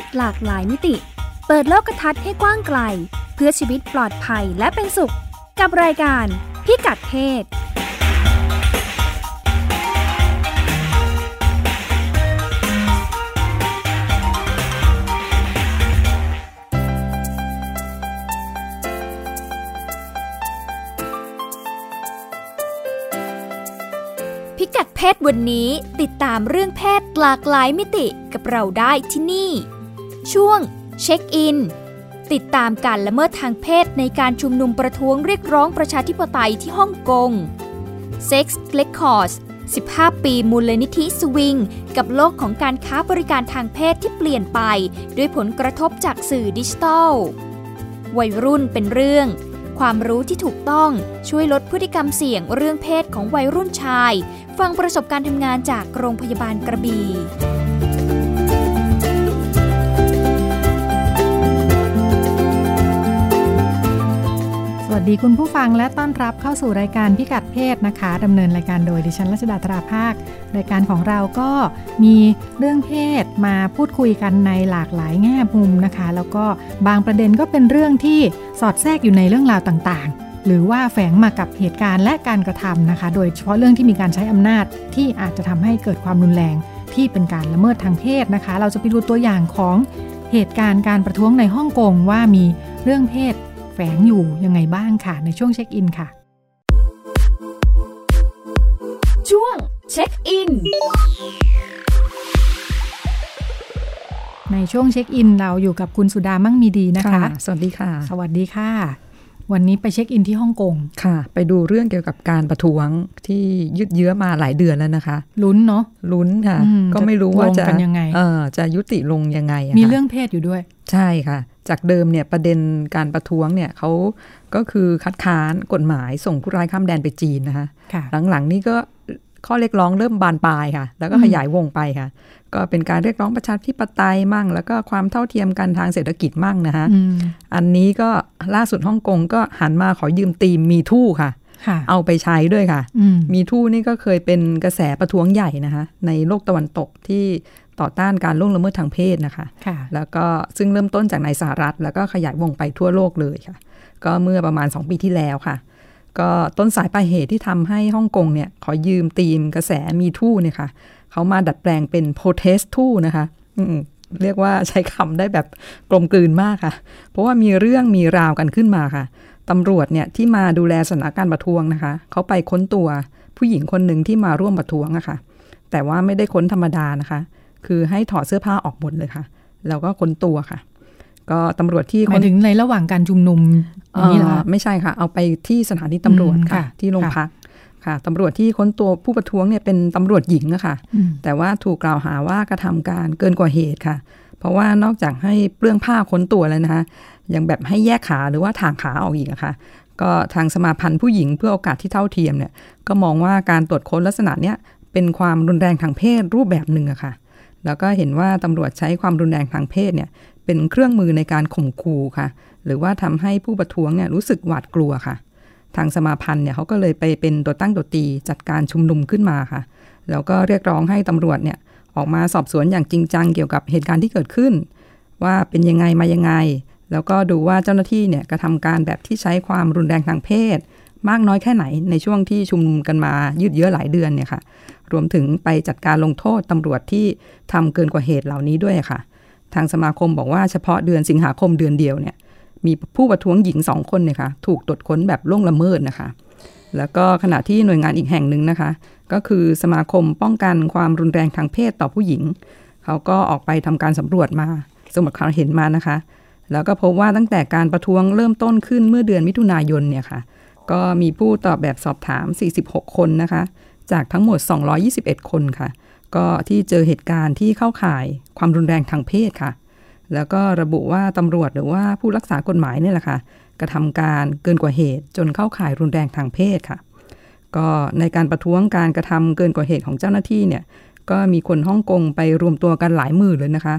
ศหลากหลายมิติ เปิดโลกทัศน์ให้กว้างไกล เพื่อชีวิตปลอดภัยและเป็นสุข กับรายการพิกัดเพศพิกัดเพศวันนี้ติดตามเรื่องเพศหลากหลายมิติกับเราได้ที่นี่ ช่วงเช็คอิน ติดตามการละเมิดทางเพศในการชุมนุมประท้วงเรียกร้องประชาธิปไตยที่ฮ่องกง Sex Records 15 ปีมูลนิธิสวิง กับโลกของการค้าบริการทางเพศที่เปลี่ยนไป ด้วยผลกระทบจากสื่อดิจิทัล วัยรุ่นเป็นเรื่อง ความรู้ที่ถูกต้องช่วยลดพฤติกรรมเสี่ยงเรื่องเพศของวัยรุ่นชาย ฟังประสบการณ์ทำงานจากโรงพยาบาลกระบี่ วัสดีคุณผู้ฟังและต้อนรับเข้าสู่รายการพิกัดเพศนะคะดำเนินรายการโดยดิฉันรัชดาตราภาค รายการของเราก็มีเรื่องเพศมาพูดคุยกันในหลากหลายแง่มุมนะคะ แล้วก็บางประเด็นก็เป็นเรื่องที่สอดแทรกอยู่ในเรื่องราวต่างๆ หรือว่าแฝงมากับเหตุการณ์และการกระทำนะคะ โดยเฉพาะเรื่องที่มีการใช้อำนาจที่อาจจะทำให้เกิดความรุนแรง ที่เป็นการละเมิดทางเพศนะคะ เราจะไปดูตัวอย่างของเหตุการณ์การประท้วงในฮ่องกงว่ามีเรื่องเพศ แฝงอยู่ยังไงบ้างค่ะในช่วงเช็คอินค่ะ ช่วงเช็คอินในช่วงเช็คอินเราอยู่กับคุณสุดามั่งมีดีนะคะ สวัสดีค่ะ สวัสดีค่ะ วันนี้ไปเช็คอินที่ฮ่องกงค่ะ ไปดูเรื่องเกี่ยวกับการประท้วงที่ยืดเยื้อมาหลายเดือนแล้วนะคะลุ้นเนาะลุ้นค่ะอืมก็ไม่รู้ว่าจะจะลงกันยังไงเออจะยุติลงยังไงะมีค่ะเรื่องเพศอยู่ด้วย ใช่ค่ะ จากเดิมเนี่ยประเด็นการประท้วงเนี่ยเขาก็คือคัดค้านกฎหมายส่งผู้ร้ายข้ามแดนไปจีนนะคะค่ะหลังๆนี่ก็ ข้อเรียกร้องเริ่มบานปลายค่ะ แล้วก็อืมขยายวงไปค่ะ ก็เป็นการเรียกร้องประชาธิปไตยมั่ง แล้วก็ความเท่าเทียมกันทางเศรษฐกิจมั่งนะคะอืมอันนี้ก็ล่าสุดฮ่องกงก็หันมาขอยืมตีมมีทู่ค่ะค่ะเอาไปใช้ด้วยค่ะอืมมีทู่นี่ก็เคยเป็นกระแสประท้วงใหญ่นะคะ ในโลกตะวันตกที่ต่อต้านการล่วงละเมิดทางเพศนะคะค่ะแล้วก็ซึ่งเริ่มต้นจากในสหรัฐ แล้วก็ขยายวงไปทั่วโลกเลยค่ะ ก็เมื่อประมาณ 2 ปีที่แล้วค่ะ ก็ต้นสายปลายเหตุที่ทำให้ฮ่องกงเนี่ย ขอยืมธีมกระแสมีทู่เนี่ยค่ะเขามาดัดแปลงเป็น protest ทู่นะคะเรียกว่าใช้คำได้แบบกลมกลืนมากค่ะ เพราะว่ามีเรื่องมีราวกันขึ้นมาค่ะตำรวจเนี่ยที่มาดูแลสถานการณ์ประท้วงนะคะ เขาไปค้นตัวผู้หญิงคนหนึ่งที่มาร่วมประท้วงอะค่ะ แต่ว่าไม่ได้ค้นธรรมดานะคะ คือให้ถอดเสื้อผ้าออกหมดเลยค่ะ แล้วก็ค้นตัวค่ะ ก็ตำรวจที่หมาค้ยนถึงในระหว่างการชุมนุมอย่างนี้เหรอเอ่คะอไม่ใช่ค่ะ เอาไปที่สถานีตำรวจอืมค่ะค่ะ ที่โรงพักค่ะตำรวจที่ค้นตัวผู้ประท้วงเนี่ยเป็นตำรวจหญิงอะค่ะอืมแต่ว่าถูกกล่าวหาว่ากระทำการเกินกว่าเหตุค่ะ เพราะว่านอกจากให้เปลื้องผ้าค้นตัวแล้วนะคะยังแบบให้แยกขาหรือว่าถางขาออกอีกอะค่ะ ก็ทางสมาพันธ์ผู้หญิงเพื่อโอกาสที่เท่าเทียมเนี่ย ก็มองว่าการตรวจค้นลักษณะเนี้ยเป็นความรุนแรงทางเพศรูปแบบหนึ่งอะค่ะ แล้วก็เห็นว่าตำรวจใช้ความรุนแรงทางเพศเนี่ย เป็นเครื่องมือในการข่มขู่ค่ะ หรือว่าทำให้ผู้ประท้วงเนี่ยรู้สึกหวาดกลัวค่ะ ทางสมาพันธ์เนี่ยเขาก็เลยไปเป็นตัวตั้งตัวตีจัดการชุมนุมขึ้นมาค่ะ แล้วก็เรียกร้องให้ตำรวจเนี่ยออกมาสอบสวนอย่างจริงจังเกี่ยวกับเหตุการณ์ที่เกิดขึ้น ว่าเป็นยังไงมายังไง แล้วก็ดูว่าเจ้าหน้าที่เนี่ยกระทำการแบบที่ใช้ความรุนแรงทางเพศ มากน้อยแค่ไหนในช่วงที่ชุมนุมกันมายืดเยื้อหลายเดือนเนี่ยค่ะ รวมถึงไปจัดการลงโทษตำรวจที่ทำเกินกว่าเหตุเหล่านี้ด้วยค่ะ ทางสมาคมบอกว่าเฉพาะเดือนสิงหาคมเดือนเดียวเนี่ย มีผู้ประท้วงหญิงสองคนเนี่ยค่ะถูกตรวจค้นแบบล่วงละเมิดนะคะ แล้วก็ขณะที่หน่วยงานอีกแห่งหนึ่งนะคะ ก็คือสมาคมป้องกันความรุนแรงทางเพศต่อผู้หญิง เขาก็ออกไปทำการสำรวจมาสำรวจความเห็นมานะคะ แล้วก็พบว่าตั้งแต่การประท้วงเริ่มต้นขึ้นเมื่อเดือนมิถุนายนเนี่ยค่ะ ก็มีผู้ตอบแบบสอบถาม 46 คนนะคะ จากทั้งหมด 221 คนค่ะ ก็ที่เจอเหตุการณ์ที่เข้าข่ายความรุนแรงทางเพศค่ะ แล้วก็ระบุว่าตำรวจหรือว่าผู้รักษากฎหมายเนี่ยแหละค่ะกระทำการเกินกว่าเหตุ จนเข้าข่ายรุนแรงทางเพศค่ะ ก็ในการประท้วงการกระทำเกินกว่าเหตุของเจ้าหน้าที่เนี่ยก็มีคนฮ่องกงไปรวมตัวกันหลายหมื่นเลยนะคะ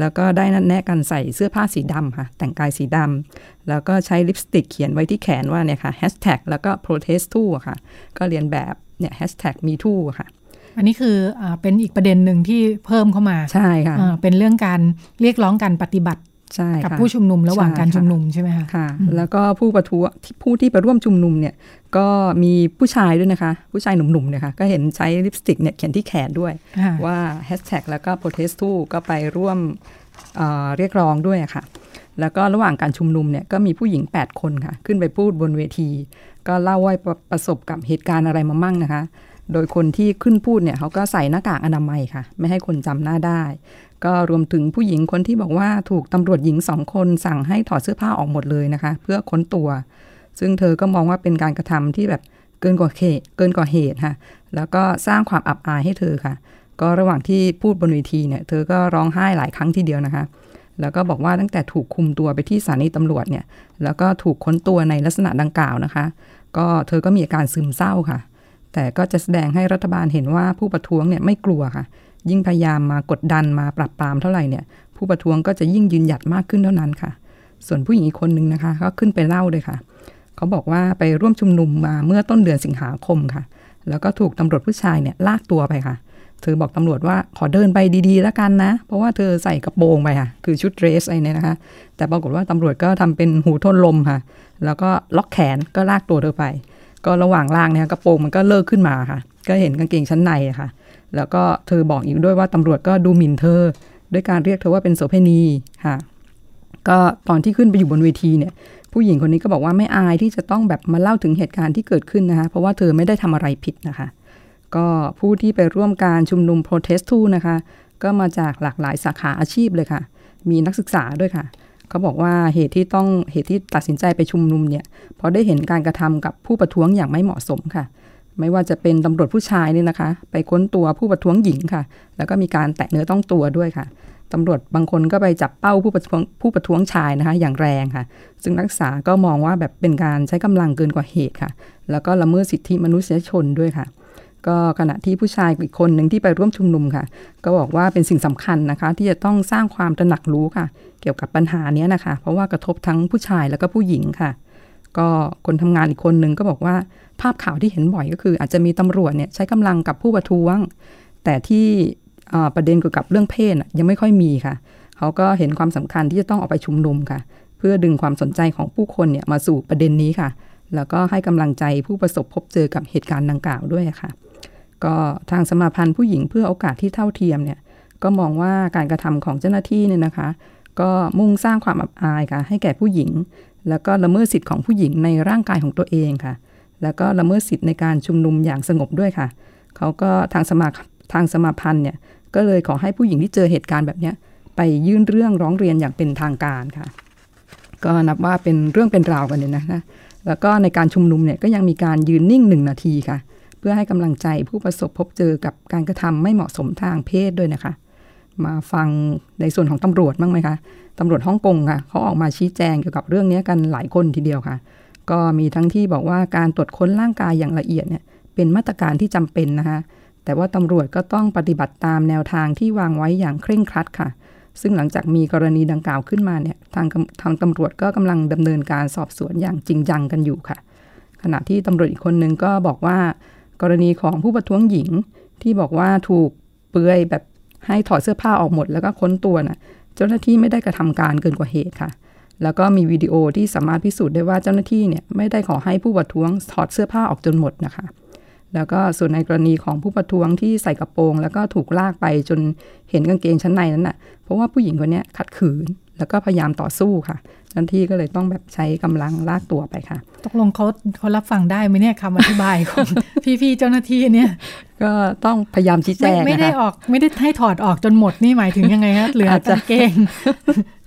แล้วก็ได้นัดแนะกันใส่เสื้อผ้าสีดำค่ะ แต่งกายสีดำ แล้วก็ใช้ลิปสติกเขียนไว้ที่แขนว่าเนี่ยค่ะแฮชแท็กแล้วก็ protest too ค่ะ ก็เรียนแบบเนี่ยแฮชแท็ก me too อะค่ะ อันนี้คืออเป็นอีกประเด็นหนึ่งที่เพิ่มเข้ามาใช่ค่ะเป็นเรื่องการเรียกร้องการปฏิบัติใช่กับค่ะผู้ชุมนุมระหว่างใช่การค่ะชุมนุมใช่ไหมคะค่ะ แล้วก็ผู้ประท้วงที่ผู้ที่ไปร่วมชุมนุมเนี่ยก็มีผู้ชายด้วยนะคะ ผู้ชายหนุ่มๆเนี่ยค่ะก็เห็นใช้ลิปสติกเนี่ยเขียนที่แขนด้วยค่ะว่าแฮชแท็กแล้วก็ protest to ก็ไปร่วมเอ่อเรียกร้องด้วยอะค่ะ แล้วก็ระหว่างการชุมนุมเนี่ยก็มีผู้หญิง 8 คนค่ะ ขึ้นไปพูดบนเวที ก็เล่าว่าประประสบกับเหตุการณ์อะไรมามั่งนะคะ โดยคนที่ขึ้นพูดเนี่ยเขาก็ใส่หน้ากากอนามัยค่ะ ไม่ให้คนจำหน้าได้ ก็รวมถึงผู้หญิงคนที่บอกว่าถูกตำรวจหญิงสองคนสั่งให้ถอดเสื้อผ้าออกหมดเลยนะคะ เพื่อค้นตัว ซึ่งเธอก็มองว่าเป็นการกระทำที่แบบเกินกว่าเหตุเกินกว่าเหตุค่ะแล้วก็สร้างความอับอายให้เธอค่ะ ก็ระหว่างที่พูดบนเวทีเนี่ยเธอก็ร้องไห้หลายครั้งทีเดียวนะคะแล้วก็บอกว่าตั้งแต่ถูกคุมตัวไปที่สถานีตำรวจเนี่ย แล้วก็ถูกค้นตัวในลักษณะดังกล่าวนะคะ ก็เธอก็มีอาการซึมเศร้าค่ะ แต่ก็จะแสดงให้รัฐบาลเห็นว่าผู้ประท้วงเนี่ยไม่กลัวค่ะ ยิ่งพยายามมากดดันมาปรับปรามเท่าไหร่เนี่ย ผู้ประท้วงก็จะยิ่งยืนหยัดมากขึ้นเท่านั้นค่ะ ส่วนผู้หญิงอีกคนนึงนะคะ ก็ขึ้นไปเล่าเลยค่ะ เขาบอกว่าไปร่วมชุมนุมมาเมื่อต้นเดือนสิงหาคมค่ะ แล้วก็ถูกตำรวจผู้ชายเนี่ยลากตัวไปค่ะ เธอบอกตำรวจว่าขอเดินไปดีๆ แล้วกันนะ เพราะว่าเธอใส่กระโปรงไปค่ะ คือชุดเดรสอะไรเนี่ยนะคะ แต่ปรากฏว่าตำรวจก็ทำเป็นหูทนลมค่ะ แล้วก็ล็อกแขนก็ลากตัวเธอไป ก็ระหว่างล่างเนี่ยกระโปรงมันก็เลิกขึ้นมาค่ะ ก็เห็นกางเกงชั้นในค่ะ แล้วก็เธอบอกอีกด้วยว่าตำรวจก็ดูหมิ่นเธอ ด้วยการเรียกเธอว่าเป็นโสเภณีค่ะ ก็ตอนที่ขึ้นไปอยู่บนเวทีเนี่ยผู้หญิงคนนี้ก็บอกว่าไม่อายที่จะต้องแบบมาเล่าถึงเหตุการณ์ที่เกิดขึ้นนะคะ เพราะว่าเธอไม่ได้ทำอะไรผิดนะคะ ก็ผู้ที่ไปร่วมการชุมนุม protest ทูนะคะ ก็มาจากหลากหลายสาขาอาชีพเลยค่ะ มีนักศึกษาด้วยค่ะ เขาบอกว่าเหตุที่ต้องเหตุที่ตัดสินใจไปชุมนุมเนี่ยเพราะได้เห็นการกระทำกับผู้ประท้วงอย่างไม่เหมาะสมค่ะ ไม่ว่าจะเป็นตำรวจผู้ชายเนี่ยนะคะ ไปค้นตัวผู้ประท้วงหญิงค่ะ แล้วก็มีการแตะเนื้อต้องตัวด้วยค่ะตำรวจบางคนก็ไปจับเป้าผู้ประท้วงผู้ประท้วงชายนะคะ อย่างแรงค่ะ ซึ่งนักศึกษาก็มองว่าแบบเป็นการใช้กำลังเกินกว่าเหตุค่ะ แล้วก็ละเมิดสิทธิมนุษยชนด้วยค่ะ ก็ขณะที่ผู้ชายอีกคนหนึ่งที่ไปร่วมชุมนุมค่ะ ก็บอกว่าเป็นสิ่งสำคัญนะคะ ที่จะต้องสร้างความตระหนักรู้ค่ะ เกี่ยวกับปัญหานี้นะคะ เพราะว่ากระทบทั้งผู้ชายแล้วก็ผู้หญิงค่ะ ก็คนทำงานอีกคนหนึ่งก็บอกว่าภาพข่าวที่เห็นบ่อยก็คือ อาจจะมีตำรวจเนี่ยใช้กำลังกับผู้ประท้วง แต่ที่ประเด็นเกี่ยวกับเรื่องเพศยังไม่ค่อยมีค่ะ เขาก็เห็นความสำคัญที่จะต้องออกไปชุมนุมค่ะ เพื่อดึงความสนใจของผู้คนเนี่ยมาสู่ประเด็นนี้ค่ะ แล้วก็ให้กำลังใจผู้ประสบพบเจอกับเหตุการณ์ดังกล่าวด้วยค่ะ ก็ทางสมาพันธ์ผู้หญิงเพื่อโอกาสที่เท่าเทียมเนี่ยก็มองว่าการกระทำของเจ้าหน้าที่เนี่ยนะคะ ก็มุ่งสร้างความอับอายค่ะให้แก่ผู้หญิง แล้วก็ละเมิดสิทธิ์ของผู้หญิงในร่างกายของตัวเองค่ะ แล้วก็ละเมิดสิทธิ์ในการชุมนุมอย่างสงบด้วยค่ะเขาก็ทางสมาทางสมาพันธ์เนี่ยก็เลยขอให้ผู้หญิงที่เจอเหตุการณ์แบบนี้ไปยื่นเรื่องร้องเรียนอย่างเป็นทางการค่ะ ก็นับว่าเป็นเรื่องเป็นราวกันเลยนะคะแล้วก็ในการชุมนุมเนี่ยก็ยังมีการยืนนิ่งหนึ่งนาทีค่ะ เพื่อให้กำลังใจผู้ประสบพบเจอกับการกระทำไม่เหมาะสมทางเพศด้วยนะคะ มาฟังในส่วนของตำรวจบ้างไหมคะตำรวจฮ่องกงค่ะเขาออกมาชี้แจงเกี่ยวกับเรื่องนี้กันหลายคนทีเดียวค่ะ ก็มีทั้งที่บอกว่าการตรวจค้นร่างกายอย่างละเอียดเนี่ยเป็นมาตรการที่จำเป็นนะคะแต่ว่าตำรวจก็ต้องปฏิบัติตามแนวทางที่วางไว้อย่างเคร่งครัดค่ะ ซึ่งหลังจากมีกรณีดังกล่าวขึ้นมาเนี่ยทางทางตำรวจก็กำลังดำเนินการสอบสวนอย่างจริงจังกันอยู่ค่ะ ขณะที่ตำรวจอีกคนนึงก็บอกว่า กรณีของผู้ประท้วงหญิงที่บอกว่าถูกเปือยแบบให้ถอดเสื้อผ้าออกหมด แล้วก็ค้นตัวน่ะเจ้าหน้าที่ไม่ได้กระทำการเกินกว่าเหตุค่ะ แล้วก็มีวิดีโอที่สามารถพิสูจน์ได้ว่าเจ้าหน้าที่เนี่ยไม่ได้ขอให้ผู้ประท้วงถอดเสื้อผ้าออกจนหมดนะคะ แล้วก็ส่วนในกรณีของผู้ประท้วงที่ใส่กระโปรง แล้วก็ถูกลากไปจนเห็นกางเกงชั้นในนั้นน่ะเพราะว่าผู้หญิงคนนี้ขัดขืน แล้วก็พยายามต่อสู้ค่ะ เจ้าหน้าที่ก็เลยต้องแบบใช้กำลังลากตัวไปค่ะ ตกลงเขาเขารับฟังได้ไหมเนี่ยคำอธิบายของพี่ๆเจ้าหน้าที่เนี่ย ก็ต้องพยายามชี้แจไม่งไม่นะได้คะออกไม่ได้ให้ถอดออกจนหมดนี่หมายถึงยังไงคะเหลืออาจจะกางเกง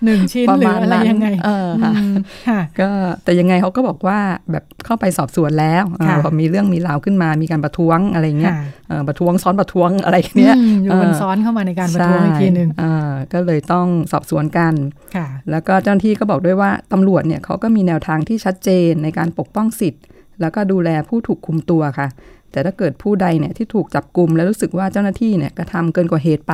หนึ่งชิ้นประหรืมาอณอะไรนั้นยังไงเออค่ะมค่ะก็แต่ยังไงเขาก็บอกว่าแบบเข้าไปสอบสวนแล้วอ่าค่ะพอมีเรื่องมีราวขึ้นมามีการประท้วงอะไรเงี้ยค่ะเอ่อประท้วงซ้อนประท้วงอะไรเนี้ยอืมอยู่บนเออซ้อนเข้ามาในการประท้วงอีกทีหนึ่งใช่อ่าก็เลยต้องสอบสวนกันค่ะแล้วก็เจ้าหน้าที่ก็บอกด้วยว่าตำรวจเนี่ยเขาก็มีแนวทางที่ชัดเจนในการปกป้องสิทธิ์ แล้วก็ดูแลผู้ถูกคุมตัวค่ะ แต่ถ้าเกิดผู้ใดเนี่ยที่ถูกจับกลุ่มแล้วรู้สึกว่าเจ้าหน้าที่เนี่ยกระทำเกินกว่าเหตุไป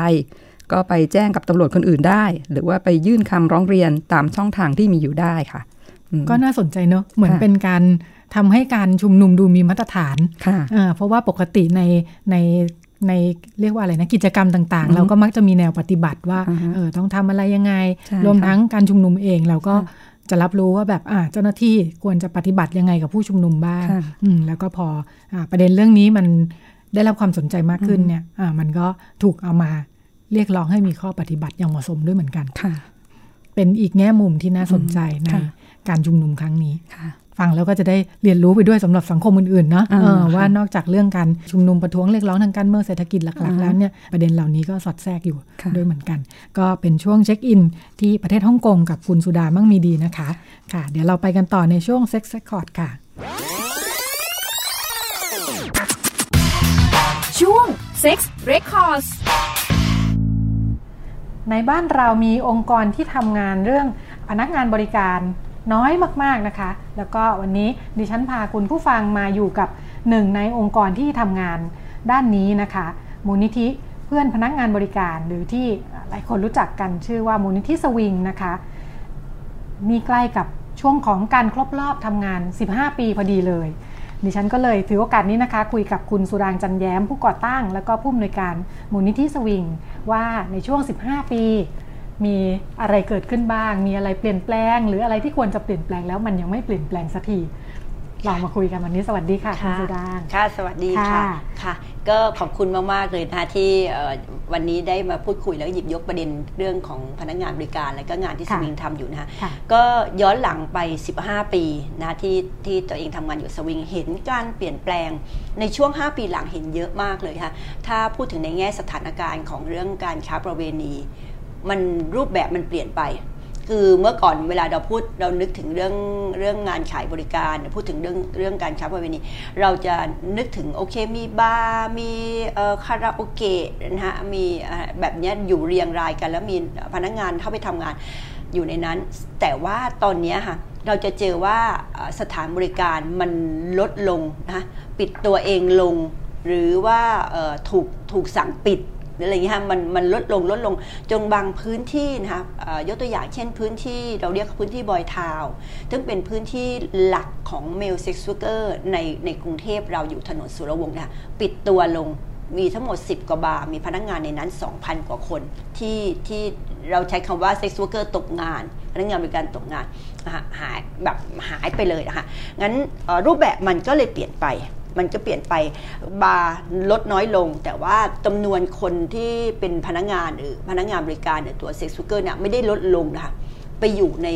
ก็ไปแจ้งกับตำรวจคนอื่นได้ หรือว่าไปยื่นคำร้องเรียนตามช่องทางที่มีอยู่ได้ค่ะอืมก็น่าสนใจเนอะเหมือนค่ะเป็นการทำให้การชุมนุมดูมีมาตรฐานค่ะอ่าเพราะว่าปกติในใน ในเรียกว่าอะไรนะกิจกรรมต่างๆ เราก็มักจะมีแนวปฏิบัติว่าอือฮึเออต้องทำอะไรยังไงใช่รวมค่ะทั้งการชุมนุมเองเราก็ค่ะจะรับรู้ว่าแบบอ่าเจ้าหน้าที่ควรจะปฏิบัติยังไงกับผู้ชุมนุมบ้างค่ะอืมแล้วก็พออ่าประเด็นเรื่องนี้มันได้รับความสนใจมากขึ้นเนี่ยอ่ามันก็ถูกเอามาเรียกร้องให้มีข้อปฏิบัติอย่างเหมาะสมด้วยเหมือนกัน ค่ะ เป็นอีกแง่มุมที่น่าสนใจในค่ะการชุมนุมครั้งนี้ค่ะ ฟังแล้วก็จะได้เรียนรู้ไปด้วยสำหรับสังคมอื่นๆเนาะอ่าเออค่ะว่านอกจากเรื่องการชุมนุมประท้วงเรียกร้องทางการเมืองเศรษฐกิจหลักอ่าๆแล้วเนี่ยประเด็นเหล่านี้ก็สอดแทรกอยู่ค่ะด้วยเหมือนกัน ก็เป็นช่วงเช็คอิน ที่ประเทศฮ่องกงกับคุณสุดามั่งมีดีนะคะค่ะ เดี๋ยวเราไปกันต่อในช่วงเซ็กซ์คอร์ดค่ะ ช่วง Sex Records ในบ้านเรามีองค์กรที่ทำงานเรื่องพนักงานบริการ น้อยมากๆนะคะ แล้วก็วันนี้ดิฉันพาคุณผู้ฟังมาอยู่กับหนึ่งในองค์กรที่ทำงานด้านนี้นะคะ มูลนิธิเพื่อนพนักงานบริการ หรือที่หลายคนรู้จักกันชื่อว่ามูลนิธิสวิงนะคะนี่ใกล้กับช่วงของการครบรอบทำงาน 15 ปีพอดีเลยดิฉันก็เลยถือโอกาสนี้นะคะ คุยกับคุณสุรางค์จันแย้มผู้ก่อตั้ง แล้วก็ผู้อำนวยการมูลนิธิสวิง ว่าในช่วง 15 ปี มีอะไรเกิดขึ้นบ้าง มีอะไรเปลี่ยนแปลง หรืออะไรที่ควรจะเปลี่ยนแปลงแล้วมันยังไม่เปลี่ยนแปลงสักทีลองมาคุยกันวันนี้สวัสดีค่ะคุณสุรางค์ค่ะ สวัสดีค่ะค่ะค่ะ ก็ขอบคุณมาก ๆ เลยนะคะที่เอ่อวันนี้ได้มาพูดคุยแล้วก็หยิบยกประเด็นเรื่องของพนักงานบริการ และก็งานที่สค่ะวิงทำอยู่นะคะค่ะก็ย้อนหลังไป 15 ปีนะที่ที่ตัวเองทำงานอยู่สวิงเห็นการเปลี่ยนแปลงในช่วง 5 ปีหลังเห็นเยอะมากเลยค่ะถ้าพูดถึงในแง่สถานการณ์ของเรื่องการค้าประเวณี มันรูปแบบมันเปลี่ยนไป คือเมื่อก่อนเวลาเราพูดเรานึกถึงเรื่องเรื่องงานขายบริการพูดถึงเรื่องเรื่องการค้าประเวณีเราจะนึกถึงโอเคมีบาร์มีคาราโอเกะนะฮะมีแบบนี้อยู่เรียงรายกัน แล้วมีพนักงานเข้าไปทำงานอยู่ในนั้น แต่ว่าตอนนี้ค่ะเราจะเจอว่าสถานบริการมันลดลงนะปิดตัวเองลง หรือว่าถูกถูกสั่งปิด ออะไรเงี้ยมันมันลดลงลดลงจนบางพื้นที่นะคะอ่อยกตัวอย่างเช่นพื้นที่เราเรียกพื้นที่บอยทาวซึ่งเป็นพื้นที่หลักของเมลเซ็กซ์วเกอร์ในในกรุงเทพเราอยู่ถนนสุรวงศ์นะปิดตัวลงมีทั้งหมด 10 กว่าบาร์มีพนักงานในนั้น 2,000 กว่าคน ที่ที่เราใช้คำว่า sex worker ตกงาน พนักงานบริการตกงานนะคะหายแบบหายไปเลยนะคะงั้นรูปแบบมันก็เลยเปลี่ยนไป มันก็เปลี่ยนไปบาร์ลดน้อยลง แต่ว่าจำนวนคนที่เป็นพนักงานหรือพนักงานบริการหรือตัว sex worker เนี่ยไม่ได้ลดลงนะคะไปอยู่ใน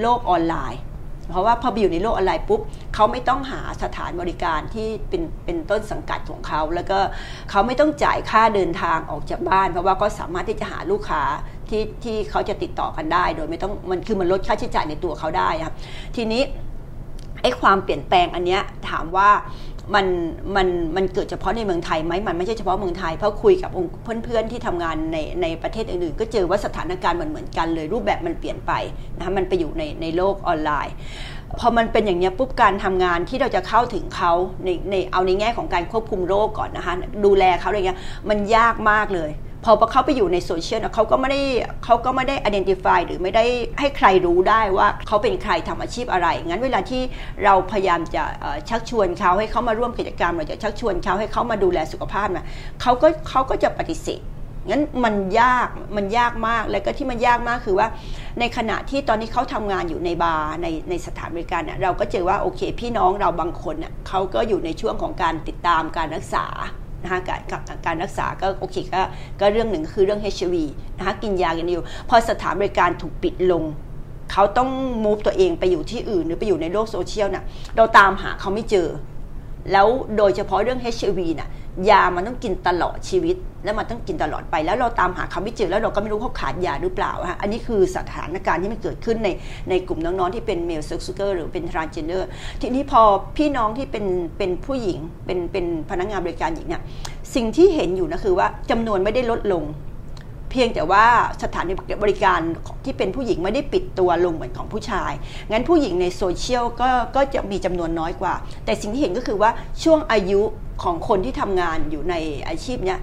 โลกออนไลน์ เพราะว่าพอไปอยู่ในโลกออนไลน์ปุ๊บเขาไม่ต้องหาสถานบริการที่เป็นเป็นต้นสังกัดของเขา แล้วก็เขาไม่ต้องจ่ายค่าเดินทางออกจากบ้าน เพราะว่าก็สามารถที่จะหาลูกค้าที่ที่เขาจะติดต่อกันได้ โดยไม่ต้องมันคือมันลดค่าใช้จ่ายในตัวเขาได้ครับทีนี้ไอ้ความเปลี่ยนแปลงอันเนี้ยถามว่า มันมันมันเกิดเฉพาะในเมืองไทยไหมมันไม่ใช่เฉพาะเมืองไทยเพราะคุยกับองค์เพื่อนๆที่ทำงานในในประเทศอื่นๆ ก็เจอว่าสถานการณ์มันเหมือนกันเลยรูปแบบมันเปลี่ยนไปนะคะมันไปอยู่ในในโลกออนไลน์ พอมันเป็นอย่างนี้ปุ๊บการทำงานที่เราจะเข้าถึงเขาในในเอาในแง่ของการควบคุมโรคก่อนนะคะดูแลเขาอะไรเงี้ยมันยากมากเลย พอเขาไปอยู่ในโซเชียลเขาก็ไม่ได้เขาก็ไม่ได้ identify หรือไม่ได้ให้ใครรู้ได้ว่าเขาเป็นใครทำอาชีพอะไร งั้นเวลาที่เราพยายามจะชักชวนเขาให้เขามาร่วมกิจกรรมเราจะชักชวนเขาให้เขามาดูแลสุขภาพนะเขาก็เขาก็จะปฏิเสธงั้นมันยากมันยากมากแล้วก็ที่มันยากมากคือว่า ในขณะที่ตอนนี้เขาทำงานอยู่ในบาร์ในในสถานบริการเนี่ยเราก็เจอว่าโอเค พี่น้องเราบางคนเนี่ยเขาก็อยู่ในช่วงของการติดตามการรักษา นะคะการการการรักษาก็โอเคก็ก็เรื่องหนึ่งคือเรื่อง HIV นะคะกินยากันอยู่ พอสถานบริการถูกปิดลง เขาต้อง move ตัวเองไปอยู่ที่อื่น หรือไปอยู่ในโลกโซเชียลน่ะเราตามหาเขาไม่เจอ แล้วโดยเฉพาะเรื่อง HIV น่ะ ยามันต้องกินตลอดชีวิต แล้วมันต้องกินตลอดไป แล้วเราตามหาคำวิจัยแล้วเราก็ไม่รู้เขาขาดยาหรือเปล่าฮะอันนี้คือสถานการณ์ที่มันเกิดขึ้นในในกลุ่มน้องๆที่เป็น male sex worker หรือเป็น transgenderทีนี้พอพี่น้องที่เป็นเป็นผู้หญิงเป็นเป็นพนักงานบริการหญิงเนี่ยสิ่งที่เห็นอยู่นะคือว่าจำนวนไม่ได้ลดลง เพียงแต่ว่าสถานบริการที่เป็นผู้หญิงไม่ได้ปิดตัวลงเหมือนของผู้ชาย งั้นผู้หญิงในโซเชียลก็ก็จะมีจำนวนน้อยกว่า แต่สิ่งที่เห็นก็คือว่าช่วงอายุของคนที่ทำงานอยู่ในอาชีพเนี้ย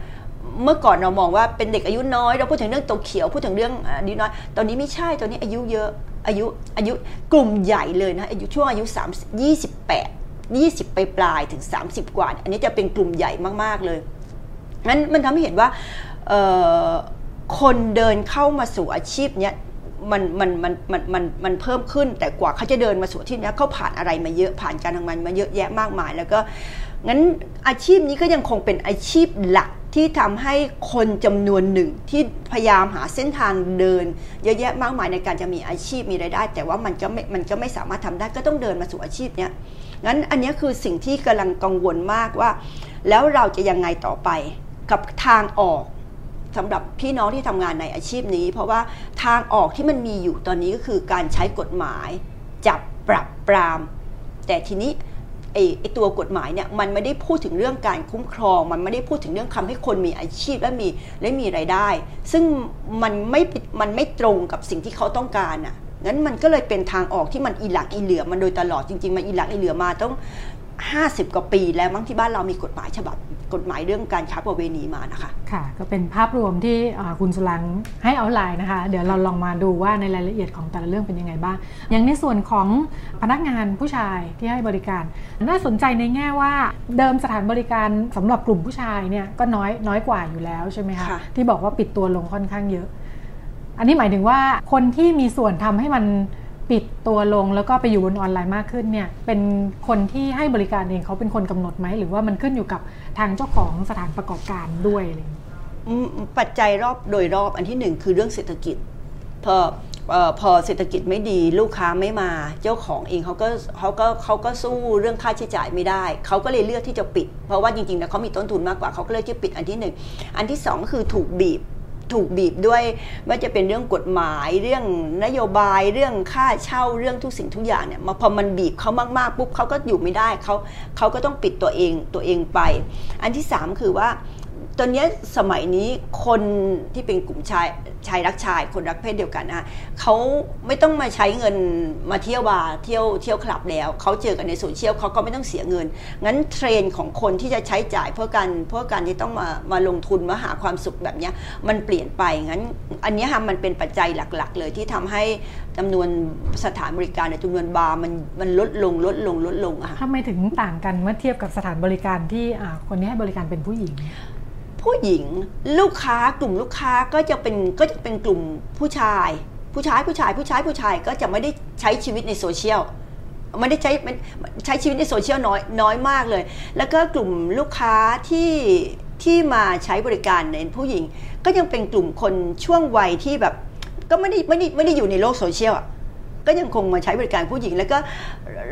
เมื่อก่อนเรามองว่าเป็นเด็กอายุน้อยเราพูดถึงเรื่องโตเขียวพูดถึงเรื่องอายุน้อยตอนนี้ไม่ใช่ตอนนี้อายุเยอะอายุอายุกลุ่มใหญ่เลยนะอายุช่วงอายุ3 28 20 ไปปลายๆถึง 30 กว่าเนี่ยอันนี้จะเป็นกลุ่มใหญ่มาก ๆ เลย งั้นมันทำให้เห็นว่า คนเดินเข้ามาสู่อาชีพเนี้ยมันมันมันมันมันมันเพิ่มขึ้น แต่กว่าเขาจะเดินมาสู่ที่นี้เขาผ่านอะไรมาเยอะผ่านการทำงานมาเยอะแยะมากมาย แล้วก็งั้นอาชีพนี้ก็ยังคงเป็นอาชีพหลักที่ทำให้คนจำนวนหนึ่งที่พยายามหาเส้นทางเดิน เยอะแยะมากมายในการจะมีอาชีพมีรายได้ แต่ว่ามันก็ไม่มันก็ไม่สามารถทำได้ก็ต้องเดินมาสู่อาชีพเนี้ยงั้นอันนี้คือสิ่งที่กำลังกังวลมากว่า แล้วเราจะยังไงต่อไปกับทางออก สำหรับพี่น้องที่ทำงานในอาชีพนี้ เพราะว่าทางออกที่มันมีอยู่ตอนนี้ก็คือการใช้กฎหมาย จับปรับปราม แต่ทีนี้ไอ้ไอตัวกฎหมายเนี่ยมันไม่ได้พูดถึงเรื่องการคุ้มครอง มันไม่ได้พูดถึงเรื่องทาให้คนมีอาชีพและมีและมีไรายได้ ซึ่งมันไม่มันไม่ตรงกับสิ่งที่เขาต้องการอะงั้นมันก็เลยเป็นทางออกที่มันอีหลักอีเหลือมันโดยตลอดจริงๆมันอีหลักอีเหลือมาต้อง 50 กว่าปีแล้วมั้งที่บ้านเรามีกฎหมายฉบับกฎหมายเรื่องการค้าประเวณีมานะคะ ค่ะ ก็เป็นภาพรวมที่คุณสุรังให้เอาไลน์นะคะ เดี๋ยวเราลองมาดูว่าในรายละเอียดของแต่ละเรื่องเป็นยังไงบ้าง อย่างในส่วนของพนักงานผู้ชายที่ให้บริการ น่าสนใจในแง่ว่าเดิมสถานบริการสำหรับกลุ่มผู้ชายเนี่ยก็น้อยน้อยกว่าอยู่แล้วใช่ไหมคะที่บอกว่าปิดตัวลงค่อนข้างเยอะ อันนี้หมายถึงว่าคนที่มีส่วนทำให้มัน ปิดตัวลงแล้วก็ไปอยู่บนออนไลน์มากขึ้นเนี่ยเป็นคนที่ให้บริการเองเขาเป็นคนกำหนดไหม หรือว่ามันขึ้นอยู่กับทางเจ้าของสถานประกอบการด้วยอะไรปัจจัยรอบโดยรอบอันที่หนึ่งคือเรื่องเศรษฐกิจพอพอเศรษฐกิจไม่ดีลูกค้าไม่มา เจ้าของเองเขาก็เขาก็เขาก็สู้เรื่องค่าใช้จ่ายไม่ได้ เขาก็เลยเลือกที่จะปิด เพราะว่าจริงๆแล้วเขามีต้นทุนมากกว่าเขาก็เลยที่ปิดอันที่หนึ่งอันที่สองคือถูกบีบ ถูกบีบด้วยว่าจะเป็นเรื่องกฎหมายเรื่องนโยบายเรื่องค่าเช่าเรื่องทุกสิ่งทุกอย่างเนี่ยมาพอมันบีบเขามากๆปุ๊บเขาก็อยู่ไม่ได้เขาเขาก็ต้องปิดตัวเองตัวเองไป อันที่สามคือว่า ตอนนี้สมัยนี้คนที่เป็นกลุ่มชายชายรักชาย คนรักเพศเดียวกันนะเขาไม่ต้องมาใช้เงินมาเที่ยวบาร์เที่ยวเที่ยวคลับแล้วเขาเจอกันในโซเชียลเขาก็ไม่ต้องเสียเงิน งั้นเทรนของคนที่จะใช้จ่ายเพื่อการเพื่อการที่ต้องมามาลงทุนมาหาความสุขแบบนี้มันเปลี่ยนไปงั้น อันนี้ค่ะมันเป็นปัจจัยหลัก ๆ เลยที่ทำให้จำนวนสถานบริการในจำนวนบาร์มันมันลดลงลดลงลดลงอะค่ะทำไมถึงต่างกันเมื่อเทียบกับสถานบริการที่คนนี้ให้บริการเป็นผู้หญิง ผู้หญิงลูกค้ากลุ่มลูกค้าก็จะเป็นก็จะเป็นกลุ่มผู้ชาย ผู้ชายผู้ชายผู้ชายผู้ชายก็จะไม่ได้ใช้ชีวิตในโซเชียลไม่ได้ใช้ใช้ชีวิตในโซเชียลน้อยน้อยมากเลย แล้วก็กลุ่มลูกค้าที่ที่มาใช้บริการในผู้หญิง ก็ยังเป็นกลุ่มคนช่วงวัยที่แบบ ก็ไม่ได้ไม่ได้ไม่ได้อยู่ในโลกโซเชียลอะ ก็ยังคงมาใช้บริการผู้หญิง แล้วก็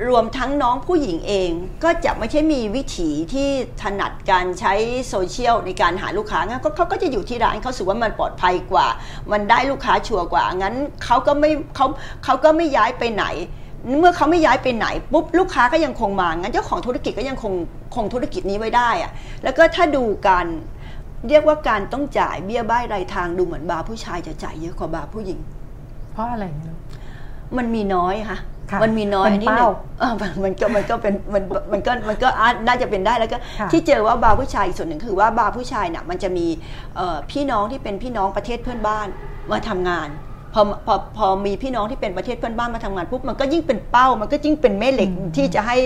รวมทั้งน้องผู้หญิงเอง ก็จะไม่ใช่มีวิถีที่ถนัดการใช้โซเชียลในการหาลูกค้างั้นเขาก็จะอยู่ที่ร้านเขารู้สึกว่ามันปลอดภัยกว่า มันได้ลูกค้าชัวร์กว่า งั้นเขาก็ไม่เขาเขาก็ไม่ย้ายไปไหนเมื่อเขาไม่ย้ายไปไหนปุ๊บลูกค้าก็ยังคงมางั้นเจ้าของธุรกิจก็ยังคงคงธุรกิจนี้ไว้ได้อะแล้วก็ถ้าดูการเรียกว่าการต้องจ่ายเบี้ยบ้ายรายทางดูเหมือนบาร์ผู้ชายจะจ่ายเยอะกว่าบาร์ผู้หญิง เพราะอะไรเนี่ย มันมีน้อยค่ะมันมีน้อยอันนี้หนึ่งมันก็มันก็เป็นมันมันก็มันก็น่าจะเป็นได้แล้วก็ที่เจอว่าบาร์ผู้ชายส่วนหนึ่งคือว่าบาร์ผู้ชายเนี่ยมันจะมีพี่น้องที่เป็นพี่น้องประเทศเพื่อนบ้านมาทำงานพ อพอพอมีพี่น้องที่เป็นประเทศเพื่อนบ้านมาทำงานปุ๊บมันก็ยิ่งเป็นเป้า มันก็ยิ่งเป็นแม่เหล็กที่จะให้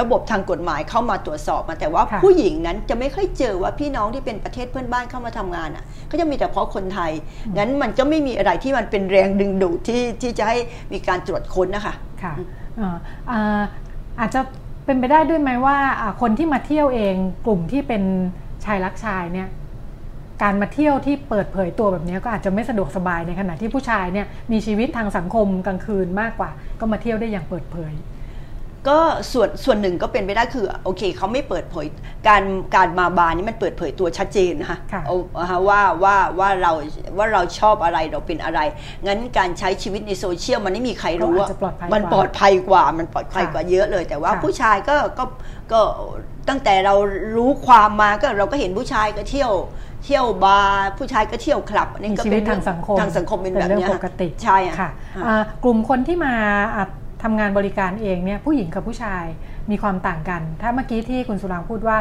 ระบบทางกฎหมายเข้ามาตรวจสอบมาแต่ว่าผู้หญิงนั้นจะไม่ค่อยเจอว่าพี่น้องที่เป็นประเทศเพื่อนบ้านเข้ามาทำงานอะก็จะมีแต่เพราะคนไทยงั้นมันก็ไม่มีอะไรที่มันเป็นแรงดึงดูดที่ที่จะให้มีการตรวจค้นนะคะค่ะอาจจะเป็นไปได้ด้วยไหมว่าคนที่มาเที่ยวเองกลุ่มที่เป็นชายรักชายเนี่ย การมาเที่ยวที่เปิดเผยตัวแบบนี้ก็อาจจะไม่สะดวกสบายในขณะที่ผู้ชายเนี่ยมีชีวิตทางสังคมกลางคืนมากกว่า ก็มาเที่ยวได้อย่างเปิดเผย ก็ส่วนส่วนหนึ่งก็เป็นไปได้คือโอเคเขาไม่เปิดเผยการการมาบาร์นี่มันเปิดเผยตัวชัดเจนนะคะว่าว่าว่าเราว่าเราชอบอะไรเราเป็นอะไร งั้นการใช้ชีวิตในโซเชียลมันไม่มีใครรู้ว่ามันปลอดภัยกว่ามันปลอดภัยกว่าเยอะเลย แต่ว่าผู้ชายก็ก็ก็ตั้งแต่เรารู้ความมาก็เราก็เห็นผู้ชายก็เที่ยว เที่ยวบาร์ผู้ชายก็เที่ยวคลับนี่ก็เป็นทางสังคมทางสังคมเป็นแบบนี้ปกติใช่ค่ะกลุ่มคนที่มาทำงานบริการเองเนี่ยผู้หญิงกับผู้ชายมีความต่างกัน ถ้าเมื่อกี้ที่คุณสุรังพูดว่า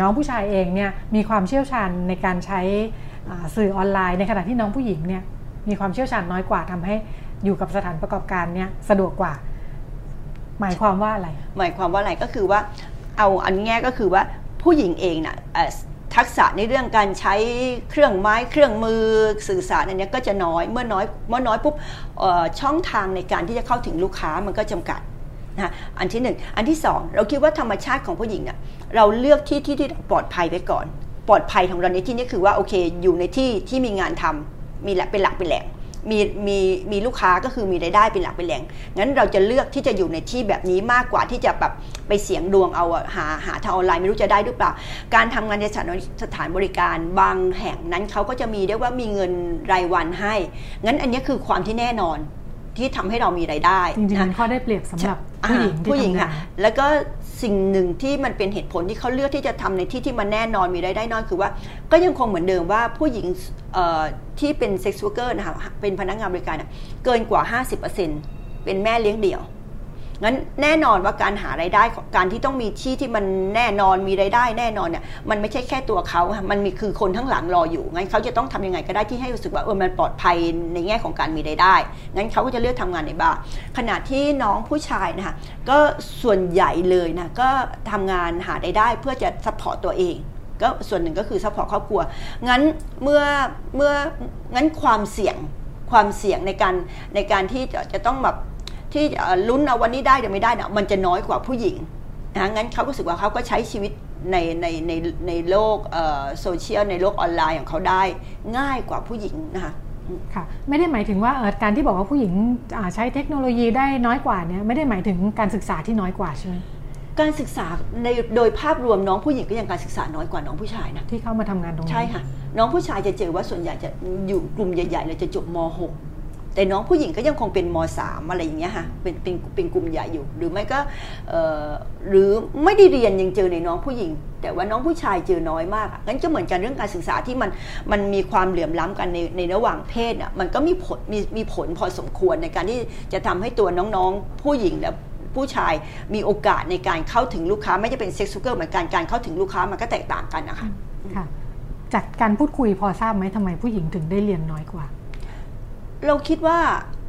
น้องผู้ชายเองเนี่ยมีความเชี่ยวชาญในการใช้สื่อออนไลน์ ในขณะที่น้องผู้หญิงเนี่ยมีความเชี่ยวชาญน้อยกว่าทำให้อยู่กับสถานประกอบการเนี่ยสะดวกกว่า หมายความว่าอะไร หมายความว่าอะไรก็คือว่าเอาอันแง่ก็คือว่าผู้หญิงเองนะ่ะ ทักษะในเรื่องการใช้เครื่องไม้เครื่องมือสื่อสารอันนี้ก็จะน้อยเมื่อน้อยเมื่อน้อยปุ๊บช่องทางในการที่จะเข้าถึงลูกค้ามันก็จำกัดนะอันที่หนึ่งอันที่สองเราคิดว่าธรรมชาติของผู้หญิงเนี่ยเราเลือกที่ที่ที่ปลอดภัยไว้ก่อน ปลอดภัยของเราในที่นี้คือว่าโอเคอยู่ในที่ที่มีงานทำมีแหละเป็นหลักเป็นแหล่ง มีมีมีลูกค้าก็คือมีรายได้เป็นหลักเป็นแหล่งงั้นเราจะเลือกที่จะอยู่ในที่แบบนี้มากกว่าที่จะแบบไปเสียงดวงเอาหาหาทางออนไลน์ไม่รู้จะได้หรือเปล่า การทำงานในสถานสถานบริการบางแห่งนั้นเขาก็จะมีเรียกว่ามีเงินรายวันให้ งั้นอันนี้คือความที่แน่นอนที่ทำให้เรามีรายได้จริงๆมันข้อได้เปรียบสำหรับผู้หญิงผู้หญิงค่ะ แล้วก็ สิ่งหนึ่งที่มันเป็นเหตุผลที่เขาเลือกที่จะทำในที่ที่มันแน่นอนมีรายได้น้อยคือว่า ก็ยังคงเหมือนเดิมว่าผู้หญิงที่เป็นเซ็กซ์วอร์เกอร์นะคะเป็นพนักงานบริการเกินกว่า 50%เป็นแม่เลี้ยงเดี่ยว งั้นแน่นอนว่าการหารายได้การที่ต้องมีที่ที่มันแน่นอนมีรายได้แน่นอนเนี่ยมันไม่ใช่แค่ตัวเขามันมีคือคนทั้งหลังรออยู่งั้นเขาจะต้องทำยังไงก็ได้ที่ให้รู้สึกว่าเออมันปลอดภัยในแง่ของการมีรายได้ งั้นเขาก็จะเลือกทำงานในบาร์ขณะที่น้องผู้ชายนะคะก็ส่วนใหญ่เลยนะก็ทำงานหารายได้เพื่อจะ support ตัวเองก็ส่วนหนึ่งก็คือ support ครอบครัว งั้นเมื่อเมื่องั้นความเสี่ยงความเสี่ยงในการในการที่จะจะต้องแบบ ที่ลุ้นเอาวันนี้ได้หรือไม่ได้เนี่ยมันจะน้อยกว่าผู้หญิงนะงั้นเขาก็รู้สึกว่าเขาก็ใช้ชีวิตในในในในโลกโซเชียลในโลกออนไลน์ของเขาได้ง่ายกว่าผู้หญิงนะคะค่ะไม่ได้หมายถึงว่าการที่บอกว่าผู้หญิงใช้เทคโนโลยีได้น้อยกว่าเนี่ยไม่ได้หมายถึงการศึกษาที่น้อยกว่าใช่ไหมการศึกษาในโดยภาพรวมน้องผู้หญิงก็ยังการศึกษาน้อยกว่าน้องผู้ชายนะที่เข้ามาทำงานตรงนี้ใช่ค่ะน้องผู้ชายจะเจอว่าส่วนใหญ่จะอยู่กลุ่มใหญ่ๆเลยจะจบม .6 แต่น้องผู้หญิงก็ยังคงเป็นมสามอะไรอย่างเงี้ยค่ะเป็นเป็นเป็นกลุ่มใหญ่อยู่ หรือไม่ก็หรือไม่ได้เรียนยังเจอในน้องผู้หญิง แต่ว่าน้องผู้ชายเจอน้อยมากงั้นก็เหมือนกันเรื่องการศึกษาที่มันมันมีความเหลื่อมล้ำกันในในระหว่างเพศอะมันก็มีผลมีมีผลพอสมควรในการที่จะทำให้ตัวน้องๆผู้หญิงและผู้ชายมีโอกาสในการเข้าถึงลูกค้า ไม่จะเป็น sex worker เหมือนกันการเข้าถึงลูกค้ามันก็แตกต่างกันนะคะค่ะจากการพูดคุยพอทราบไหมทำไมผู้หญิงถึงได้เรียนน้อยกว่า เราคิดว่า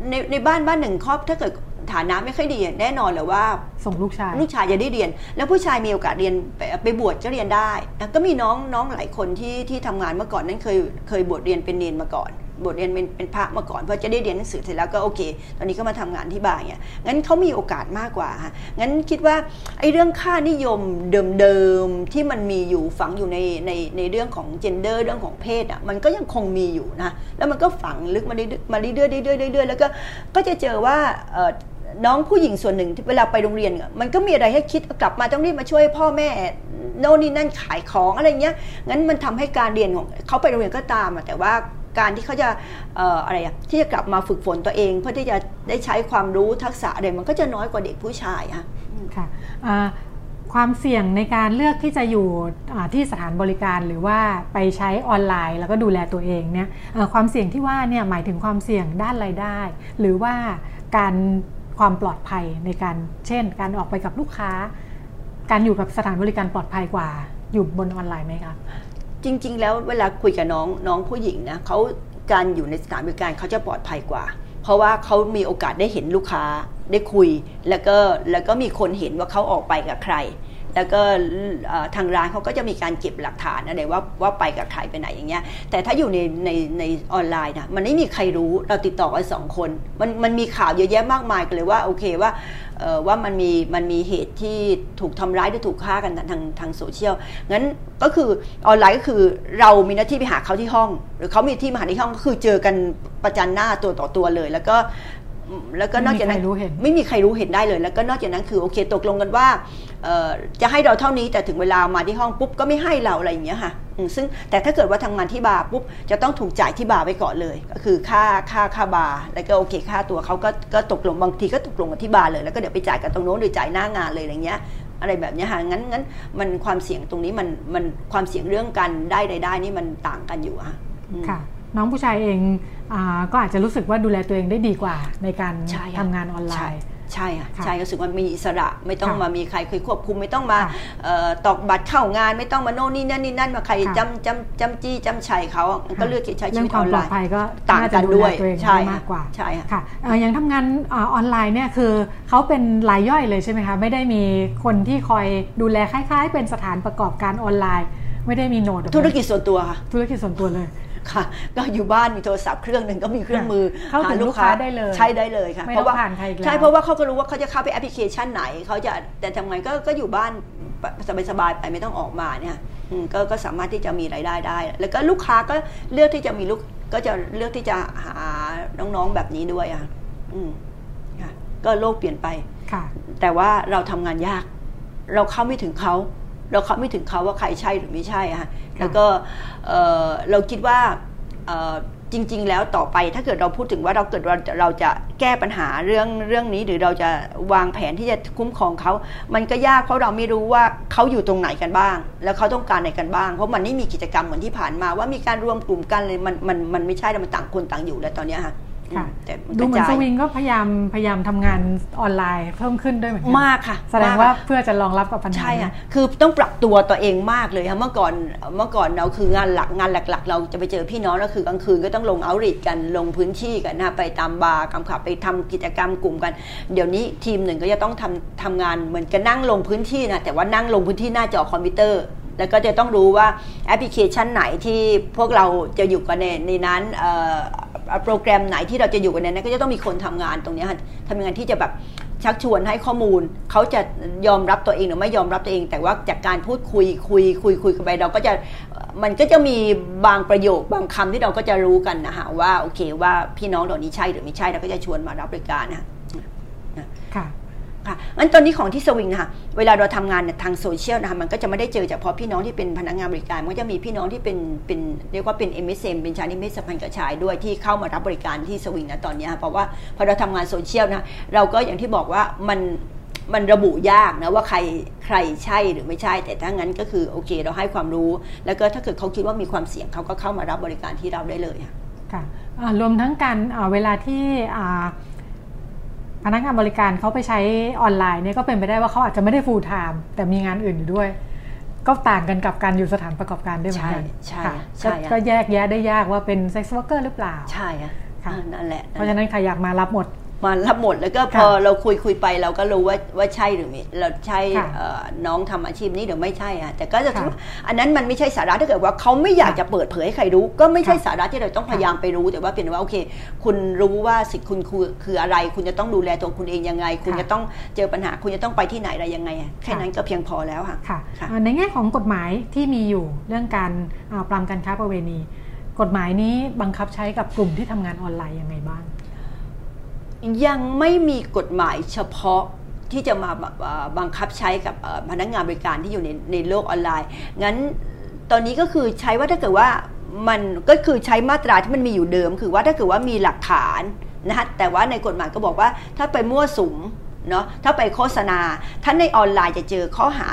ในในบ้านบ้านหนึ่งครอบถ้าเกิดฐานะไม่ค่อยดีแน่นอนเลยว่า ส่งลูกชายลูกชายจะได้เรียน แล้วผู้ชายมีโอกาสเรียนไปไปบวชก็เรียนได้ก็มีน้องน้องหลายคนที่ที่ทำงานเมื่อก่อนนั้นเคยเคยบวชเรียนเป็นเนนมาก่อน บทเรียนเป็นเป็นพระมาก่อนเพื่อจะได้เรียนหนังสือเสร็จแล้วก็โอเค ตอนนี้ก็มาทำงานที่บ้านเนี่ยงั้นเขามีโอกาสมากกว่าฮะงั้นคิดว่าไอ้เรื่องค่านิยมเดิมๆที่มันมีอยู่ฝังอยู่ในในในเรื่องของเจนเดอร์เรื่องของเพศอะมันก็ยังคงมีอยู่นะแล้วมันก็ฝังลึกมาเรื่อยมาเรื่อยเรื่อยเรื่อยแล้วก็ก็จะเจอว่าน้องผู้หญิงส่วนหนึ่งเวลาไปโรงเรียนมันก็มีอะไรให้คิดกลับมาต้องรีบมาช่วยพ่อแม่โน่นนี่นั่นขายของอะไรเงี้ยงั้นมันทำให้การเรียนของเขาไปโรงเรียนก็ตามแต่ว่า การที่เขาจะอะไรที่จะกลับมาฝึกฝนตัวเอง เพื่อที่จะได้ใช้ความรู้ทักษะอะไรมันก็จะน้อยกว่าเด็กผู้ชายค่ะค่ะความเสี่ยงในการเลือกที่จะอยู่ที่สถานบริการหรือว่าไปใช้ออนไลน์ แล้วก็ดูแลตัวเองเนี่ยความเสี่ยงที่ว่าเนี่ยหมายถึงความเสี่ยงด้านรายได้ หรือว่าการความปลอดภัยในการเช่น การออกไปกับลูกค้า การอยู่กับสถานบริการปลอดภัยกว่าอยู่บนออนไลน์ไหมคะ จริง ๆ แล้วเวลาคุยกับน้องน้องผู้หญิงนะเขาการอยู่ในสถานบริการเขาจะปลอดภัยกว่า เพราะว่าเขามีโอกาสได้เห็นลูกค้าได้คุย แล้วก็แล้วก็มีคนเห็นว่าเขาออกไปกับใคร แล้วก็ทางร้านเขาก็จะมีการเก็บหลักฐานอะไรว่าว่าไปกับใครไปไหนอย่างเงี้ยแต่ถ้าอยู่ในในในออนไลน์นะมันไม่มีใครรู้เราติดต่อกันสองคน มันมันมีข่าวเยอะแยะมากมายกันเลยว่าโอเคว่า ว่ามันมีมันมีเหตุที่ถูกทำร้ายหรือถูกฆ่ากันทางทางโซเชียลงั้นก็คือออนไลน์ก็คือเรามีหน้าที่ไปหาเขาที่ห้อง หรือเขามีที่มาหาที่ห้องก็คือเจอกันประจันหน้าตัวต่อตัวเลย แล้วก็ แล้วก็นอกจากนั้นไม่มีใครรู้เห็นได้เลย แล้วก็นอกจากนั้นคือโอเคตกลงกันว่าจะให้เราเท่านี้แต่ถึงเวลามาที่ห้องปุ๊บก็ไม่ให้เราอะไรอย่างเงี้ยค่ะซึ่งแต่ถ้าเกิดว่าทำงานที่บาร์ปุ๊บจะต้องถูกจ่ายที่บาร์ไว้ก่อนเลย ก็คือค่าค่าค่าบาร์แล้วก็โอเคค่าตัวเขาก็ก็ตกลงบางทีก็ตกลงกันที่บาร์เลยแล้วก็เดี๋ยวไปจ่ายกันตรงโน้นหรือจ่ายหน้างานเลยอะไรเงี้ยอะไรแบบนี้ค่ะงั้นงั้นมันความเสี่ยงตรงนี้มันมันความเสี่ยงเรื่องการได้รายได้นี่มันต่างกันอยู่ค่ะค่ะ น้องผู้ชายเองอก็อาจจะรู้สึกว่าดูแลตัวเองได้ดีกว่าในการทำงานออนไลน์ใช่ค่ะใช่รู้สึกว่ามีอิสระไม่ต้องมามีใครเคยควบคุมไม่ต้องมาตอกบัตรเข้างาน ไม่ต้องมาโน่นนี่นั่นนี่นั่นมาใครจำจำจำจี้จำชัยเขาก็เลือกใช้ชีวิตออนไลน์ก็ต่างกันด้วยใช่มากกว่าใช่ค่ะอย่างทำงานออนไลน์เนี่ยคือเขาเป็นรายย่อยเลยใช่ไหมคะไม่ได้มีคนที่คอยดูแลคล้าย ๆ เป็นสถานประกอบการออนไลน์ ไม่ได้มีโน้ตธุรกิจส่วนตัวค่ะธุรกิจส่วนตัวเลย ค่ะก็อยู่บ้านมีโทรศัพท์เครื่องหนึ่งก็มีเครื่องมือเข้าถึงลูกค้าได้เลยใช่ได้เลยค่ะไม่เพต้องราะว่าผ่านใครอีกแล้วใช่เพราะว่าเขาก็รู้ว่าเขาจะเข้าไปแอปพลิเคชันไหนเขาจะแต่ทำไงก็ก็อยู่บ้านสบายๆไปไม่ต้องออกมาเนี่ยอืมก็ก็สามารถที่จะมีรายได้ได้ แล้วก็ลูกค้าก็เลือกที่จะมีลูกก็จะเลือกที่จะหาน้องๆแบบนี้ด้วยอะอืมค่ะก็โลกเปลี่ยนไปค่ะแต่ว่าเราทำงานยาก เราเข้าไม่ถึงเขา เราเข้าไม่ถึงเขาว่าใครใช่หรือไม่ใช่อะค่ะแล้วก็เอ่อเราคิดว่าเอ่อจริง ๆ แล้วต่อไปถ้าเกิดเราพูดถึงว่าเราเกิดเราเราจะแก้ปัญหาเรื่องเรื่องนี้หรือเราจะวางแผนที่จะคุ้มครองเขา มันก็ยากเพราะเราไม่รู้ว่าเขาอยู่ตรงไหนกันบ้าง แล้วเขาต้องการอะไรกันบ้าง เพราะมันไม่มีกิจกรรมเหมือนที่ผ่านมาว่ามีการรวมกลุ่มกันเลยมันมันมันไม่ใช่แล้วมันต่างคนต่างอยู่แล้วตอนเนี้ยค่ะ ค่ะอืมแต่นดูเหมือนกระสจายวิงก็พยายามพยายามทำงานออนไลน์เพิ่มขึ้นด้วยเหมือนกัมากค่ะ แสดงมกว่าค่ะเพื่อจะรองรับกับปัญหาใช่ค่ะคือต้องปรับตัวตัวเองมากเลยค่ะเมื่อก่อนเมื่อก่อนเราคืองานหลักงานหลัก ๆ เราจะไปเจอพี่น้องแล้วคือกลางคืนก็ต้องลงเอาริดกันลงพื้นที่กันนะไปตามบาร์กำขับไปทำกิจกรรมกลุ่มกัน เดี๋ยวนี้ทีมหนึ่งก็จะต้องทำทำงานเหมือนกันนั่งลงพื้นที่นะแต่ว่านั่งลงพื้นที่หน้าจอคอมพิวเตอร์แล้วก็จะต้องรู้ว่าแอปพลิเคชันไหนที่พวกเราจะอยู่กันในในนั้นเอ่อ โปรแกรมไหนที่เราจะอยู่กันเนนั้นก็จะต้องมีคนทำงานตรงนี้ค่ะทำงานที่จะแบบชักชวนให้ข้อมูล เขาจะยอมรับตัวเองหรือไม่ยอมรับตัวเอง แต่ว่าจากการพูดคุยคุย คุยคุยกันไปเราก็จะมันก็จะมีบางประโยคบางคำที่เราก็จะรู้กันนะคะว่าโอเคว่าพี่น้องเหล่านี้ใช่หรือไม่ใช่เราก็จะชวนมารับบริการนะคะ ค่ะงั้นตอนนี้ของที่สวิงนะคะเวลาเราทำงานเนี่ยทางโซเชียลนะคะมันก็จะไม่ได้เจอเฉพาะพี่น้องที่เป็นพนักงานบริการ มันก็จะมีพี่น้องที่เป็นเป็นเรียกว่าเป็น MSM เป็นชายนิมิตรสัมพันธ์กับชายด้วยที่เข้ามารับบริการที่สวิงนะตอนนี้เพราะว่าพอเราทำงานโซเชียลนะเราก็อย่างที่บอกว่ามันมันระบุยากนะว่าใครใครใช่หรือไม่ใช่ แต่ถ้างั้นก็คือโอเค เราให้ความรู้ แล้วก็ถ้าเกิดเขาคิดว่ามีความเสี่ยงเขาก็เข้ามารับบริการที่เราได้เลยค่ะค่ะรวมทั้งการเวลาที่ พนักงานบริการเขาไปใช้ออนไลน์เนี่ยก็เป็นไปได้ว่าเขาอาจจะไม่ได้ full time แต่มีงานอื่นอยู่ด้วย ก็ต่างกันกับการอยู่สถานประกอบการด้วยเหมือนกันใช่ค่ะใช่ก็ใช่ก็แยกแยะได้ยากว่าเป็น sex worker หรือเปล่า ใช่ค่ะค่ะอ่านั่นแหละเพราะฉะนั้นใครอยากมารับหมด มารับหมดแล้วก็พค่ะอเราคุยคุยไปเราก็รู้ว่าว่าใช่หรือไม่เราใช่ค่ะเอ่อน้องทำอาชีพนี้หรือไม่ใช่อะแต่ก็จะค่ะคิดว่าอันนั้นมันไม่ใช่สาระถ้าเกิดว่าเขาไม่อยากจะเปิดเผยให้ใครรู้ ก็ไม่ใช่ค่ะสาระที่เราต้องพยายามไปรู้ แต่ว่าเป็นว่าโอเค คุณรู้ว่าสิทธิ์คุณคือคืออะไร คุณจะต้องดูแลตัวคุณเองยังไง คุณค่ะจะต้องเจอปัญหา คุณจะต้องไปที่ไหนอะไรยังไงอะแค่ค่ะนั้นก็เพียงพอแล้วค่ะค่ะค่ะอ่าในแง่ของกฎหมายที่มีอยู่เรื่องการอ่าปรามการค้าประเวณี กฎหมายนี้บังคับใช้กับกลุ่มที่ทำงานออนไลน์ยังไงบ้าง ยังไม่มีกฎหมายเฉพาะที่จะมาบังคับใช้กับพนักงานบริการที่อยู่ในในโลกออนไลน์ งั้นตอนนี้ก็คือใช้ว่าถ้าเกิดว่ามันก็คือใช้มาตราที่มันมีอยู่เดิม คือว่าถ้าเกิดว่ามีหลักฐานนะแต่ว่าในกฎหมายก็บอกว่าถ้าไปมั่วสุมเนาะถ้าไปโฆษณา ถ้าในออนไลน์จะเจอข้อหา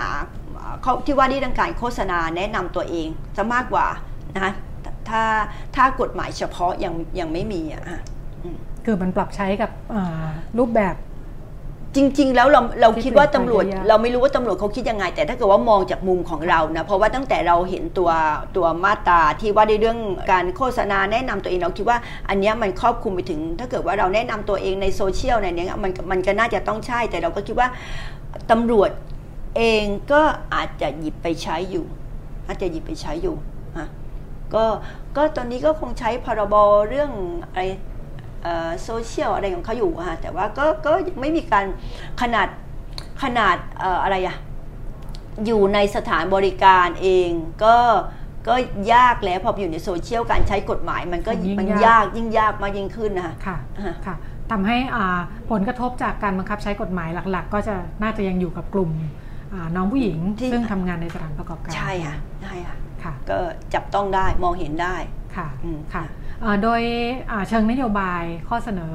เข้อที่ว่าด้วยเรื่องการโฆษณาแนะนำตัวเองจะมากกว่านะคะถ้าถ้ากฎหมายเฉพาะยังยังไม่มีอะ ค่ะคือมันปรับใช้กับอ่ารูปแบบจริง ๆ แล้วเราเราที่คิดว่าเปลี่ยนตำรวจไปเยอะเราไม่รู้ว่าตำรวจเขาคิดยังไง แต่ถ้าเกิดว่ามองจากมุมของเรานะเพราะว่าตั้งแต่เราเห็นตัวตัวมาตราที่ว่าในเรื่องการโฆษณาแนะนำตัวเองเราคิดว่า อันเนี้ยมันครอบคลุมไปถึง ถ้าเกิดว่าเราแนะนำตัวเองในโซเชียลในเนี้ยมันมันก็น่าจะต้องใช่ แต่เราก็คิดว่าตำรวจเองก็อาจจะหยิบไปใช้อยู่ อาจจะหยิบไปใช้อยู่อะก็ก็ตอนนี้ก็คงใช้พรบเรื่องอะไร โซเชียลอะไรของเขาอยู่อะฮะแต่ว่าก็ก็ยังไม่มีการขนาดขนาดเอ่ออะไรอะอยู่ในสถานบริการเองก็ก็ยากแล้วพออยู่ในโซเชียลการใช้กฎหมายมันก็ยิ่งมันยากยากยิ่งยากมากยิ่งขึ้นนะคะค่ะอ่าค่ะทำให้อ่าผลกระทบจากการบังคับใช้กฎหมายหลัก ๆ ก็จะน่าจะยังอยู่กับกลุ่มอ่าน้องผู้หญิงที่ซึ่งทำงานในสถานประกอบการ ใช่ค่ะใช่ค่ะค่ะก็จับต้องได้มองเห็นได้ค่ะอืมค่ะอ่า โดยเชิงนโยบายข้อเสนอ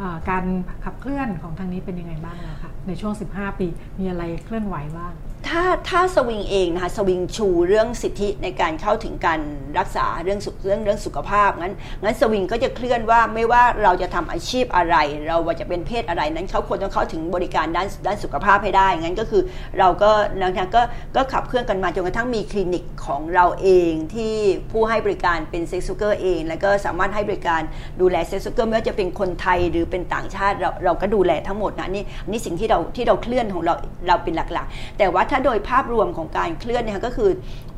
อการขับเคลื่อนของทางนี้เป็นยังไงบ้างแล้วคะในช่วง 15 ปีมีอะไรเคลื่อนไหวบ้าง ถ้าถ้าสวิงเองนะคะสวิงชูเรื่องสิทธิในการเข้าถึงการรักษาเรื่องสุขเรื่องเรื่องสุขภาพงั้นงั้นสวิงก็จะเคลื่อนว่าไม่ว่าเราจะทำอาชีพอะไร เราว่าจะเป็นเพศอะไรนั้นเขาควรต้องเข้าถึงบริการด้านด้านสุขภาพให้ได้งั้นก็คือเราก็นะคะก็ก็ขับเคลื่อนกันมาจนกระทั่งมีคลินิกของเราเองที่ผู้ให้บริการเป็น sex worker เอง แล้วก็สามารถให้บริการดูแล sex worker ไม่ว่าจะเป็นคนไทยหรือเป็นต่างชาติเราเราก็ดูแลทั้งหมดนะนี่นี่สิ่งที่เราที่เราเคลื่อนของเราเราเป็นหลักๆ แต่ว่าถ้าโดยภาพรวมของการเคลื่อนเนี่ยก็คือ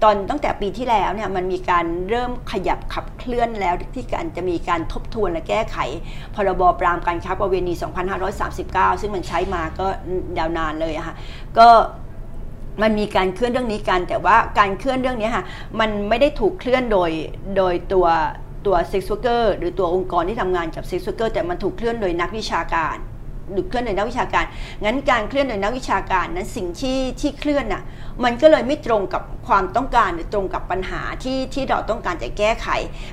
ตอนตั้งแต่ปีที่แล้วเนี่ยมันมีการเริ่มขยับขับเคลื่อนแล้วที่การจะมีการทบทวนและแก้ไข พรบปรามการค้าประเวณี 2539 ซึ่งมันใช้มาก็ยาวนานเลยอะค่ะก็มันมีการเคลื่อนเรื่องนี้กัน แต่ว่าการเคลื่อนเรื่องนี้ค่ะมันไม่ได้ถูกเคลื่อนโดยโดยตัวตัว sex worker หรือตัวองค์กรที่ทำงานกับ sex worker แต่มันถูกเคลื่อนโดยนักวิชาการ หรือเคลื่อนโดยนักวิชาการ งั้นการเคลื่อนโดยนักวิชาการนั้นสิ่งที่ที่เคลื่อนน่ะมันก็เลยไม่ตรงกับความต้องการหรือตรงกับปัญหาที่ที่เราต้องการจะแก้ไข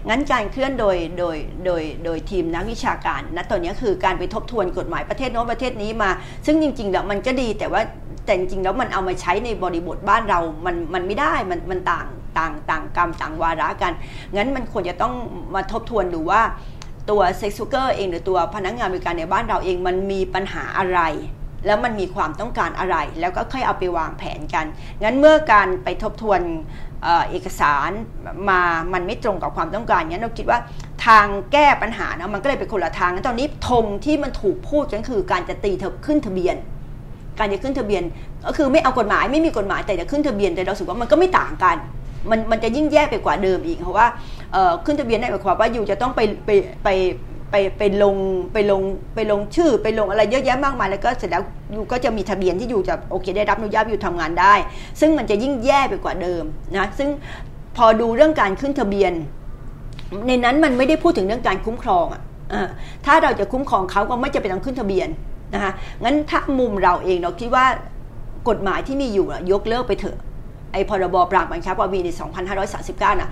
งั้นการเคลื่อนโดยโดยโดยโดยทีมนักวิชาการนะตอนนี้คือการไปทบทวนกฎหมายประเทศโน้นประเทศนี้มา ซึ่งจริงๆแล้วมันก็ดีแต่ว่าแต่จริงๆแล้วมันเอามาใช้ในบริบทบ้านเรา มันมันไม่ได้ มันมันต่างต่างต่างกรรมต่างวาระกัน งั้นมันควรจะต้องมาทบทวนดูว่า ตัว sex worker เองหรือตัวพนักงานบริการในบ้านเราเองมันมีปัญหาอะไร แล้วมันมีความต้องการอะไร แล้วก็ค่อยเอาไปวางแผนกัน งั้นเมื่อการไปทบทวนเอกสารมา มันไม่ตรงกับความต้องการงั้นเราคิดว่าทางแก้ปัญหานะมันก็เลยเป็นคนละทางงั้นตอนนี้ธงที่มันถูกพูดกันคือการจะตีเธอขึ้นทะเบียน การจะขึ้นทะเบียนก็คือไม่เอากฎหมายไม่มีกฎหมายแต่จะขึ้นทะเบียนแต่เรารู้สึกว่ามันก็ไม่ต่างกัน มันมันจะยิ่งแย่ไปกว่าเดิมอีกเพราะว่า ขึ้นทะเบียนได้หมายความว่าอยู่จะต้องไปไปไปไปไปลงไปลงไปลงชื่อ ไปลงอะไรเยอะแยะมากมายแล้วก็เสร็จแล้วอยู่ก็จะมีทะเบียนที่อยู่จะโอเค ได้รับอนุญาตอยู่ทำงานได้ ซึ่งมันจะยิ่งแย่ไปกว่าเดิมนะซึ่งพอดูเรื่องการขึ้นทะเบียน ในนั้นมันไม่ได้พูดถึงเรื่องการคุ้มครองอะถ้าเราจะคุ้มครองเขาก็ไม่จะเป็นต้องขึ้นทะเบียนนะคะงั้นถ้ามุมเราเองเราคิดว่ากฎหมายที่มีอยู่ยกเลิกไปเถอะ ไอ้พรบปราบบังคับปวีใน 2539น่ะ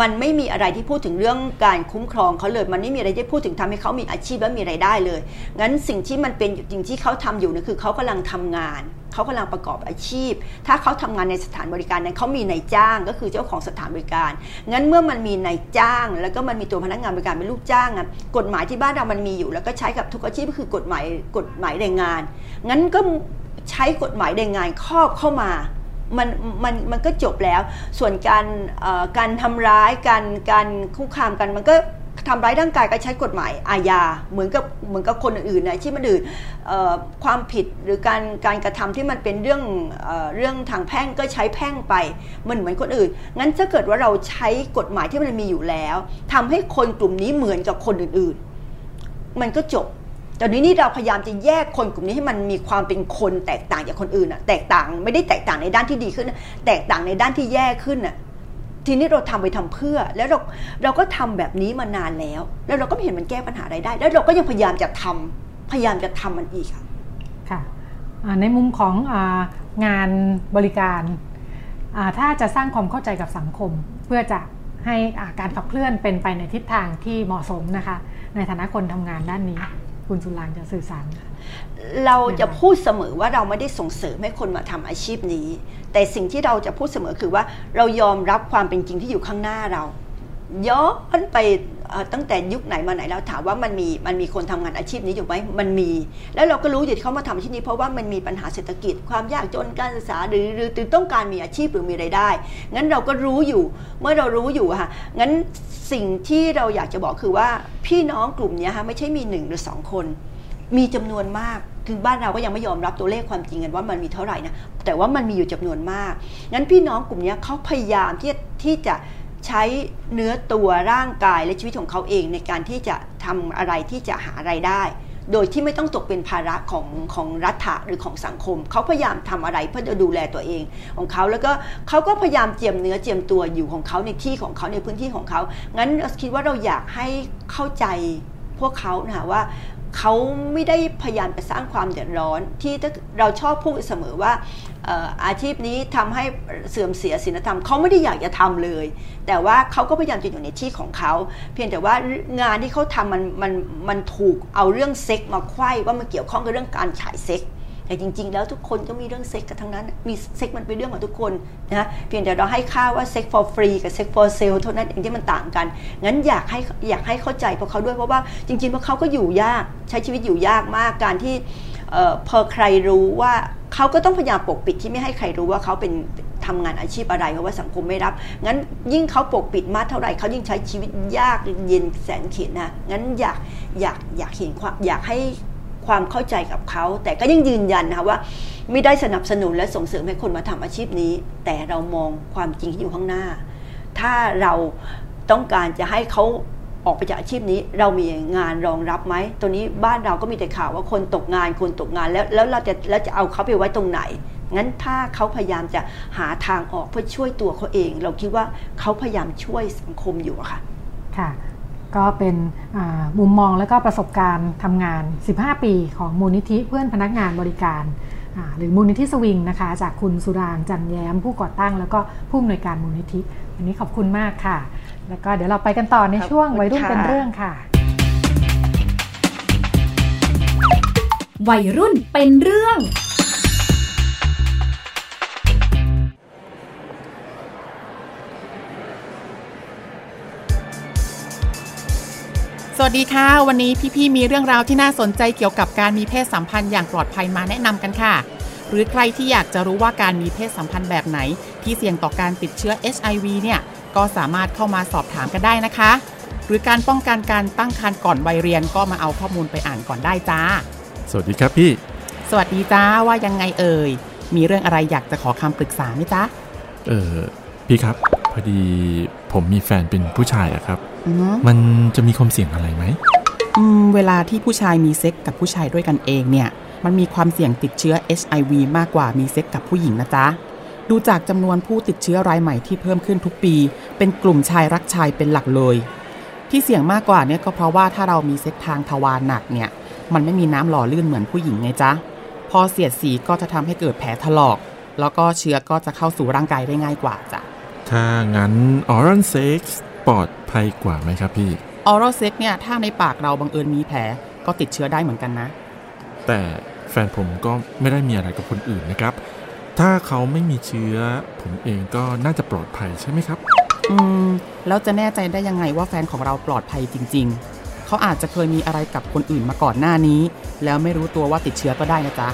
มันไม่มีอะไรที่พูดถึงเรื่องการคุ้มครองเขาเลย มันไม่มีอะไรที่พูดถึงทำให้เขามีอาชีพและมีไรายได้เลย งั้นสิ่งที่มันเป็นจริงที่เขาทำอยู่นี่คือเขากำลังทำงานเขากำลังประกอบอาชีพ ถ้าเขาทำงานในสถานบริการนั้นเขามีนายจ้างก็คือเจ้าของสถานบริการ งั้นเมื่อมันมีนายจ้าง แล้วก็มันมีตัวพนักงานบริการเป็นลูกจ้างอะกฎหมายที่บ้านเรามันมีอยู่ แล้วก็ใช้กับทุกอาชีพก็คือกฎหมายกฎหมายแรงงาน งั้นก็ใช้กฎหมายแรงงานครอบเข้ามา มันมันมันก็จบแล้ว ส่วนการการทำร้ายการการคุกคามกันมันก็ทำร้ายร่างกายก็ใช้กฎหมายอาญาเหมือนกับเหมือนกับคนอื่นนะที่มันอื่นความผิดหรือการการกระทำที่มันเป็นเรื่องเรื่องทางแพ่งก็ใช้แพ่งไปมันเหมือนคนอื่น งั้นถ้าเกิดว่าเราใช้กฎหมายที่มันมีอยู่แล้วทำให้คนกลุ่มนี้เหมือนกับคนอื่นๆ มันก็จบ แตอนนี้นี่เราพยายามจะแยกคนกลุ่มนี้ให้มันมีความเป็นคนแตกต่างจากคนอื่นอะแตกต่างไม่ได้แตกต่างในด้านที่ดีขึ้น แตกต่างในด้านที่แย่ขึ้นอะทีนี้เราทำไปทำเพื่อ แล้วเราเราก็ทำแบบนี้มานานแล้ว แล้วเราก็ไม่เห็นมันแก้ปัญหาอะไรได้ แล้วเราก็ยังพยายามจะทำพยายามจะทำมันอีกค่ะค่ะในมุมของงานบริการถ้าจะสร้างความเข้าใจกับสังคม เพื่อจะให้การขับเคลื่อนเป็นไปในทิศทางที่เหมาะสมนะคะ ในฐานะคนทำงานด้านนี้ คุณสุรางจะสื่อสารเราจะพูดเสมอว่าเราไม่ได้ส่งเสริมให้คนมาทำอาชีพนี้ แต่สิ่งที่เราจะพูดเสมอคือว่าเรายอมรับความเป็นจริงที่อยู่ข้างหน้าเรา ย้อนไปตั้งแต่ยุคไหนมาไหนแล้วถามว่ามันมีมันมีคนทำงานอาชีพนี้อยู่ไหมมันมี แล้วเราก็รู้อยู่ที่เขามาทำอาชีพนี้เพราะว่ามันมีปัญหาเศรษฐกิจ ความยากจนการศึกษาหรือหรือต้องการมีอาชีพหรือมีไรายได้ งั้นเราก็รู้อยู่เมื่อเรารู้อยู่ค่ะงั้นสิ่งที่เราอยากจะบอกคือว่าพี่น้องกลุ่มนี้ค่ะไม่ใช่มีหนึ่งหรือสองคน มีจำนวนมากถึงบ้านเราก็ยังไม่ยอมรับตัวเลขความจริงกันว่ามันมีเท่าไหร่นะแต่ว่ามันมีอยู่จำนวนมากงั้นพี่น้องกลุ่มนี้เขาพยายามที่ที่จะ ใช้เนื้อตัวร่างกายและชีวิตของเขาเองในการที่จะทำอะไรที่จะหาไรายได้ โดยที่ไม่ต้องตกเป็นภาระของของรัฐะหรือของสังคม เขาพยายามทำอะไรเพื่อจะดูแลตัวเองของเขาแล้วก็เขาก็พยายามเจียมเนื้อเจียมตัวอยู่ของเขาในที่ของเขาในพื้นที่ของเขา งั้นคิดว่าเราอยากให้เข้าใจพวกเขานะว่า เขาไม่ได้พยายามไปสร้างความเดือดร้อน ที่เราชอบพูดเสมอว่าอาชีพนี้ทำให้เสื่อมเสียศีลธรรมเขาไม่ได้อยากจะทำเลย แต่ว่าเขาก็พยายามจะอยู่ในที่ของเขาเพียงแต่ว่างานที่เขาทำมันมันมันถูกเอาเรื่องเซ็กมาควยว่ามันเกี่ยวข้องกับเรื่องการฉายเซ็ก แต่จริง ๆ แล้วทุกคนก็มีเรื่องเซ็กกันทั้งนั้น มีเซ็กมันเป็นเรื่องของทุกคนนะเพียงแต่เราให้ค่าว่าเซ็ก for free กับเซ็ก for sale เท่านั้นเองที่มันต่างกัน งั้นอยากให้อยากให้เข้าใจพวกเขาด้วยเพราะว่าจริงๆพวกเขาก็อยู่ยากใช้ชีวิตอยู่ยากมากการที่พอใครรู้ว่าเขาก็ต้องพยายามปกปิดที่ไม่ให้ใครรู้ว่าเขาเป็นทำงานอาชีพอะไรเพราะว่าสังคมไม่รับ งั้นยิ่งเขาปกปิดมากเท่าไหร่เขายิ่งใช้ชีวิตยากเย็นแสนเข็ญนะงั้นอยากอยากอยากเห็นความอยากให้ ความเข้าใจกับเขา แต่ก็ยังยืนยันนะคะว่า ไม่ได้สนับสนุนและส่งเสริมให้คนมาทำอาชีพนี้ แต่เรามองความจริงที่อยู่ข้างหน้า ถ้าเราต้องการจะให้เขาออกไปจากอาชีพนี้ เรามีงานรองรับไหมตัวนี้บ้านเราก็มีแต่ข่าวว่าคนตกงานคนตกงานแล้วแล้วเราจะแล้วจะเอาเขาไปไว้ตรงไหนงั้นถ้าเขาพยายามจะหาทางออกเพื่อช่วยตัวเขาเอง เราคิดว่าเขาพยายามช่วยสังคมอยู่อะค่ะ ค่ะ ก็เป็นมุมมองและก็ประสบการณ์ทำงาน 15 ปีของมูลนิธิเพื่อนพนักงานบริการ หรือมูลนิธิสวิงนะคะ จากคุณสุรางจันแย้ม ผู้ก่อตั้ง แล้วก็ผู้อำนวยการมูลนิธิวันนี้ขอบคุณมากค่ะ แล้วก็เดี๋ยวเราไปกันต่อในช่วงวัยรุ่นเป็นเรื่องค่ะ วัยรุ่นเป็นเรื่อง วัสดีค่ะ วันนี้พี่ๆมีเรื่องราวที่น่าสนใจเกี่ยวกับการมีเพศสัมพันธ์อย่างปลอดภัยมาแนะนำกันค่ะ หรือใครที่อยากจะรู้ว่าการมีเพศสัมพันธ์แบบไหน ที่เสี่ยงต่อการติดเชื้อ HIV เนี่ยก็สามารถเข้ามาสอบถามกันได้นะคะ หรือการป้องกันการตั้งครรภ์ก่อนวัยเรียนก็มาเอาข้อมูลไปอ่านก่อนได้จ้า สวัสดีครับพี่ สวัสดีจ้าว่ายังไงเอ่ยมีเรื่องอะไรอยากจะขอคำปรึกษาไหมจ๊ะเออพี่ครับพอดี ผมมีแฟนเป็นผู้ชายอะครับอืมมันจะมีความเสี่ยงอะไรไหมอืมเวลาที่ผู้ชายมีเซ็กกับผู้ชายด้วยกันเองเนี่ย มันมีความเสี่ยงติดเชื้อ HIV มากกว่ามีเซ็กกับผู้หญิงนะจ๊ะ ดูจากจำนวนผู้ติดเชื้อรายใหม่ที่เพิ่มขึ้นทุกปี เป็นกลุ่มชายรักชายเป็นหลักเลย ที่เสี่ยงมากกว่าเนี่ยก็เพราะว่าถ้าเรามีเซ็กทางทวารหนักเนี่ย มันไม่มีน้ำหล่อลื่นเหมือนผู้หญิงไงจ๊ะ พอเสียดสีก็จะทำให้เกิดแผลถลอก แล้วก็เชื้อก็จะเข้าสู่ร่างกายได้ง่ายกว่าจ้ะ ถ้างั้น oral sex ปลอดภัยกว่าไหมครับพี่ oral sex เนี่ยถ้าในปากเราบังเอิญมีแผลก็ติดเชื้อได้เหมือนกันนะ แต่แฟนผมก็ไม่ได้มีอะไรกับคนอื่นนะครับ ถ้าเขาไม่มีเชื้อ ผมเองก็น่าจะปลอดภัยใช่ไหมครับ อืม แล้วจะแน่ใจได้ยังไงว่าแฟนของเราปลอดภัยจริง ๆ เขาอาจจะเคยมีอะไรกับคนอื่นมาก่อนหน้านี้ แล้วไม่รู้ตัวว่าติดเชื้อก็ได้นะจ๊ะ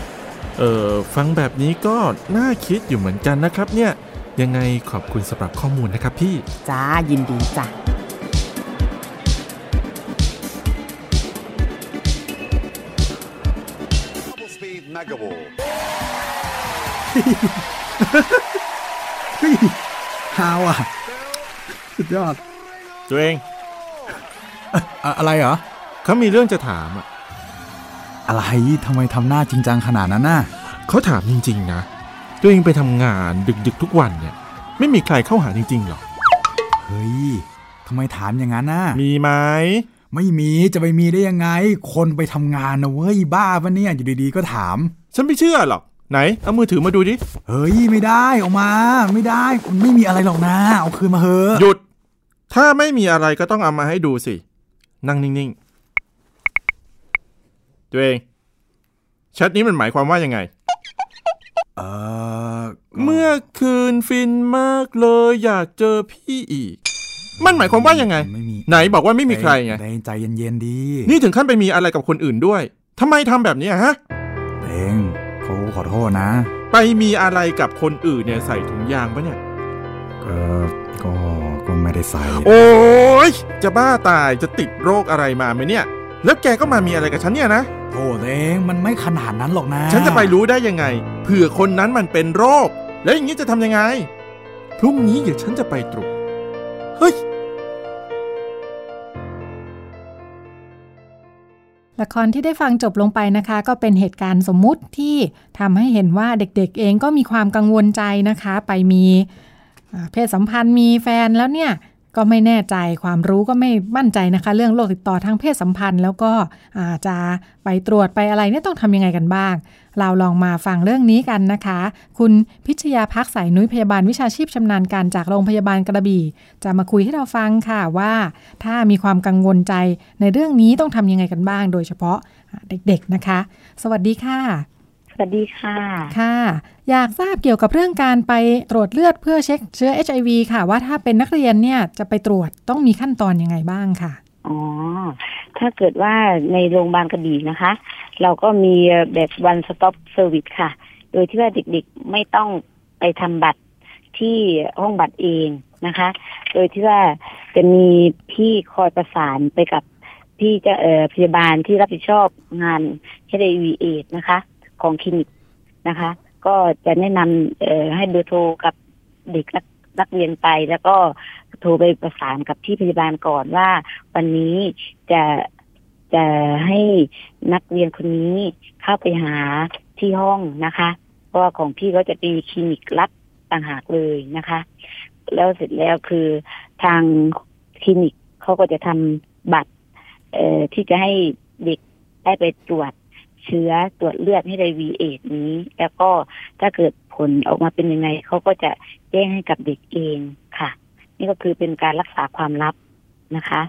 เออฟังแบบนี้ก็น่าคิดอยู่เหมือนกันนะครับเนี่ย ยังไงขอบคุณสำหรับข้อมูลนะครับพี่ จ้า ยินดีจ้ะ Double Speed Mega Ball. ฮาวอะ สุดยอด ตัวเองอะอะไรเหรอเขามีเรื่องจะถามอะอะไรทำไมทำหน้าจริงจังขนาดนั้นน่ะเขาถามจริง ๆ นะ ตัวเองไปทำงานดึกๆทุกวันเนี่ย ไม่มีใครเข้าหาจริงๆหรอเฮ้ยทำไมถามอย่างนั้นน่ะ มีไหมไม่มีจะไปมีได้ยังไง คนไปทำงานนะเว้ยบ้าปะเนี่ยอยู่ดีๆก็ถาม ฉันไม่เชื่อหรอกไหน เอามือถือมาดูดิ เฮ้ย ไม่ได้ออกมา ไม่ได้มันไม่มีอะไรหรอกนะ เอาคืนมาเถอะหยุด ถ้าไม่มีอะไรก็ต้องเอามาให้ดูสิ นั่งนิ่งๆ ตัวเองแชทนี้มันหมายความว่ายังไง เออก็เมื่อคืนฟินมากเลยอยากเจอพี่อีก มันหมายความว่ายังไง ไม่มีไหนบอกว่าไม่มีใครไงเองใจเย็นๆดี นี่ถึงขั้นไปมีอะไรกับคนอื่นด้วยทำไมทำแบบนี้อะฮะเองเขาขอโทษนะ ไปมีอะไรกับคนอื่นเนี่ยใส่ถุงยางปะเนี่ยเออก็ก็ไม่ได้ใส่ โอ้ยจะบ้าตายจะติดโรคอะไรมาไหมเนี่ย แล้วแกก็มามีอะไรกับฉันเนี่ยนะโทษเองมันไม่ขนาดนั้นหรอกนะ ฉันจะไปรู้ได้ยังไงเผื่อคนนั้นมันเป็นโรค แล้วอย่างนี้จะทำยังไง พรุ่งนี้เดี๋ยวฉันจะไปตรวจเฮ้ยละครที่ได้ฟังจบลงไปนะคะ ก็เป็นเหตุการณ์สมมุติที่ทำให้เห็นว่าเด็กๆเองก็มีความกังวลใจนะคะ ไปมีอ่าเพศสัมพันธ์มีแฟนแล้วเนี่ย ก็ไม่แน่ใจความรู้ก็ไม่มั่นใจนะคะ เรื่องโรคติดต่อทางเพศสัมพันธ์ แล้วก็อาจจะไปตรวจไปอะไรเนี่ยต้องทำยังไงกันบ้าง เราลองมาฟังเรื่องนี้กันนะคะ คุณพิชยาพักสายนุ้ยพยาบาลวิชาชีพชำนาญการจากโรงพยาบาลกระบี่ จะมาคุยให้เราฟังค่ะว่า ถ้ามีความกังวลใจในเรื่องนี้ต้องทำยังไงกันบ้าง โดยเฉพาะเด็กๆนะคะ สวัสดีค่ะ วัสดีค่ะ ค่ะ อยากทราบเกี่ยวกับเรื่องการไปตรวจเลือดเพื่อเช็คเชื้อ HIV ค่ะ ว่าถ้าเป็นนักเรียนเนี่ยจะไปตรวจต้องมีขั้นตอนยังไงบ้างค่ะ อ๋อ ถ้าเกิดว่าในโรงพยาบาลกระบี่นะคะ เราก็มีแบบ one stop service ค่ะ โดยที่ว่าเด็กๆไม่ต้องไปทำบัตรที่ห้องบัตรเองนะคะ โดยที่ว่าจะมีพี่คอยประสานไปกับพี่จะเอ่อพยาบาลที่รับผิดชอบงาน HIV เอดนะคะ ของคลินิกนะคะ ก็จะแนะนำให้เบอร์โทรกับเด็กนักเรียนไปแล้วก็โทรไปประสานกับที่พยาบาลก่อนว่า วันนี้จะจะให้นักเรียนคนนี้เข้าไปหาที่ห้องนะคะเพราะว่าของพี่ก็จะมีคลินิกรับต่างหากเลยนะคะ แล้วเสร็จแล้วคือทางคลินิกเขาก็จะทำบัตร เอ่อที่จะให้เด็กได้ไปตรวจ เชื้อตรวจเลือดให้ได้วีเอดนี้ แล้วก็ถ้าเกิดผลออกมาเป็นยังไงเขาก็จะแจ้งให้กับเด็กเองค่ะ นี่ก็คือเป็นการรักษาความลับนะคะ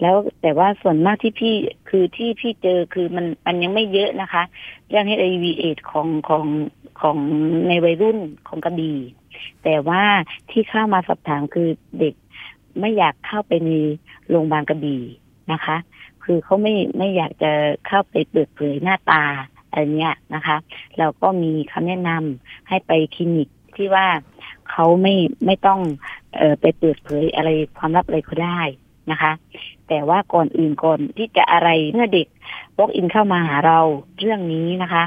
แล้วแต่ว่าส่วนมากที่พี่คือที่พี่เจอคือมันมันยังไม่เยอะนะคะเรื่อง HIV เอดของของของในวัยรุ่นของกระบี่แต่ว่าที่เข้ามาสอบถามคือเด็กไม่อยากเข้าไปในโรงพยาบาลกระบี่นะคะ คือเขาไม่ไม่อยากจะเข้าไปเปิดเผยหน้าตาอะไรเนี้ยนะคะ เราก็มีคำแนะนำให้ไปคลินิกที่ว่าเขาไม่ไม่ต้องเออไปเปิดเผยอะไรความลับอะไรเขาได้นะคะ แต่ว่าก่อนอื่นก่อนที่จะอะไรเมื่อเด็กวอกอินเข้ามาหาเราเรื่องนี้นะคะ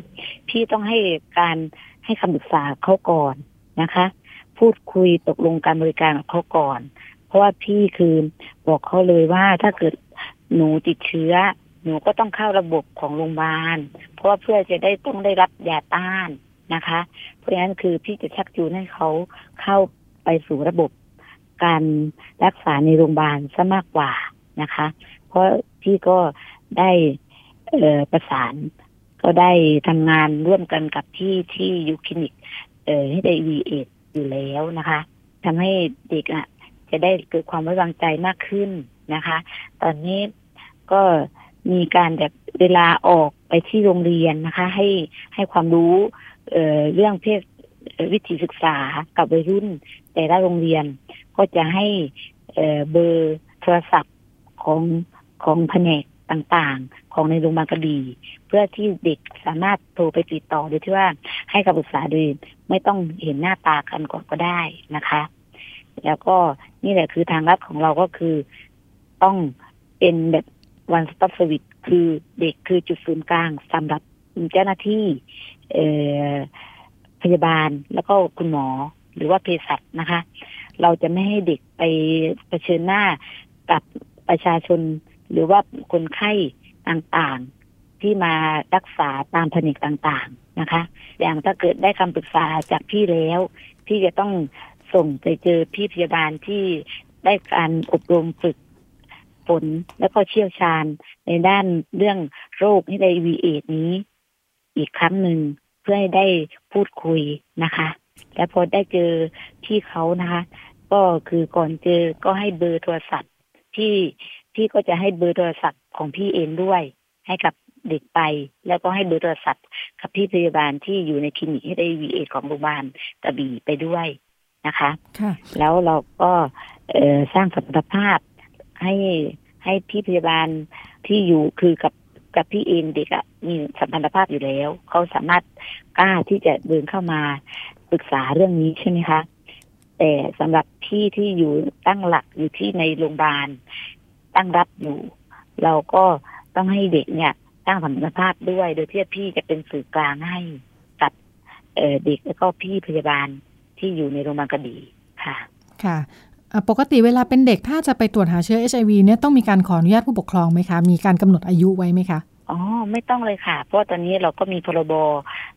พี่ต้องให้การให้คำปรึกษาเขาก่อนนะคะ พูดคุยตกลงการบริการกับเขาก่อน เพราะว่าพี่คือบอกเขาเลยว่าถ้าเกิด หนูติดเชื้อ หนูก็ต้องเข้าระบบของโรงพยาบาล เพราะว่าเพื่อจะได้ต้องได้รับยาต้านนะคะ เพราะฉะนั้นคือพี่จะชักจูงให้เขาเข้าไปสู่ระบบการรักษาในโรงพยาบาลซะมากกว่านะคะ เพราะพี่ก็ได้เออประสานก็ได้ทำงานร่วมกันกับที่ที่ยูคลินิก เอ่อให้ได้วีเอดอยู่แล้วนะคะทำให้เด็กอะ จะได้เกิดความไว้วางใจมากขึ้น นะคะ ตอนนี้ก็มีการแบบเวลาออกไปที่โรงเรียนนะคะ ให้ให้ความรู้เออเรื่องเพศวิถีศึกษากับวัยรุ่น แต่ละโรงเรียนก็จะให้เเบอร์โทรศัพท์ของของแผนกต่างๆ ของในโรงพยาบาลกระบี่เพื่อที่เด็กสามารถโทรไปติดต่อโดยที่ว่าให้คำปรึกษาโดยไม่ต้องเห็นหน้าตากันก่อนก็ได้นะคะ แล้วก็นี่แหละคือทางลัดของเราก็คือ ต้องเป็นแบบ one stop service คือเด็กคือจุดศูนย์กลางสำหรับเจ้าหน้าที่เอพยาบาลแล้วก็คุณหมอหรือว่าเภสัชนะคะ เราจะไม่ให้เด็กไปเผชิญหน้ากับประชาชน หรือว่าคนไข้ต่างๆที่มารักษาตามแผนกต่างๆนะคะ อย่างถ้าเกิดได้คำปรึกษาจากพี่แล้วพี่จะต้องส่งไปเจอพี่พยาบาลที่ได้การอบรมฝึก ฝนแล้วก็เชี่ยวชาญในด้านเรื่องโรคที่ได้วีเอดนี้ อีกครั้งหนึ่งเพื่อให้ได้พูดคุยนะคะ และพอได้เจอพี่เขานะคะ ก็คือก่อนเจอก็ให้เบอร์โทรศัพท์ที่พี่ก็จะให้เบอร์โทรศัพท์ของพี่เองด้วย ให้กับเด็กไป แล้วก็ให้เบอร์โทรศัพท์กับพี่พยาบาลที่อยู่ในคลินิกให้ได้วีเอของโรงพยาบาลกระบี่ไปด้วยนะคะค่ะแล้วเราก็เอ่อสร้างสัมพันธภาพ ให้ให้พี่พยาบาลที่อยู่คือกับกับพี่เองเด็กอะมีสัมพันธภาพอยู่แล้ว เขาสามารถกล้าที่จะเดินเข้ามาปรึกษาเรื่องนี้ใช่ไหมคะ แต่สำหรับพี่ที่อยู่ตั้งหลักอยู่ที่ในโรงพยาบาลตั้งรับอยู่ เราก็ต้องให้เด็กเนี่ยตั้งสัมพันธภาพด้วยโดยที่พี่จะเป็นสื่อกลางให้กับเเด็กแล้วก็พี่พยาบาลที่อยู่ในโรงพยาบาลกระบี่ค่ะ ค่ะ ปกติเวลาเป็นเด็กถ้าจะไปตรวจหาเชื้อ HIV เนี่ยต้องมีการขออนุญาตผู้ปกครองไหมคะ มีการกำหนดอายุไว้ไหมคะอ๋อไม่ต้องเลยค่ะ เพราะตอนนี้เราก็มีพรบ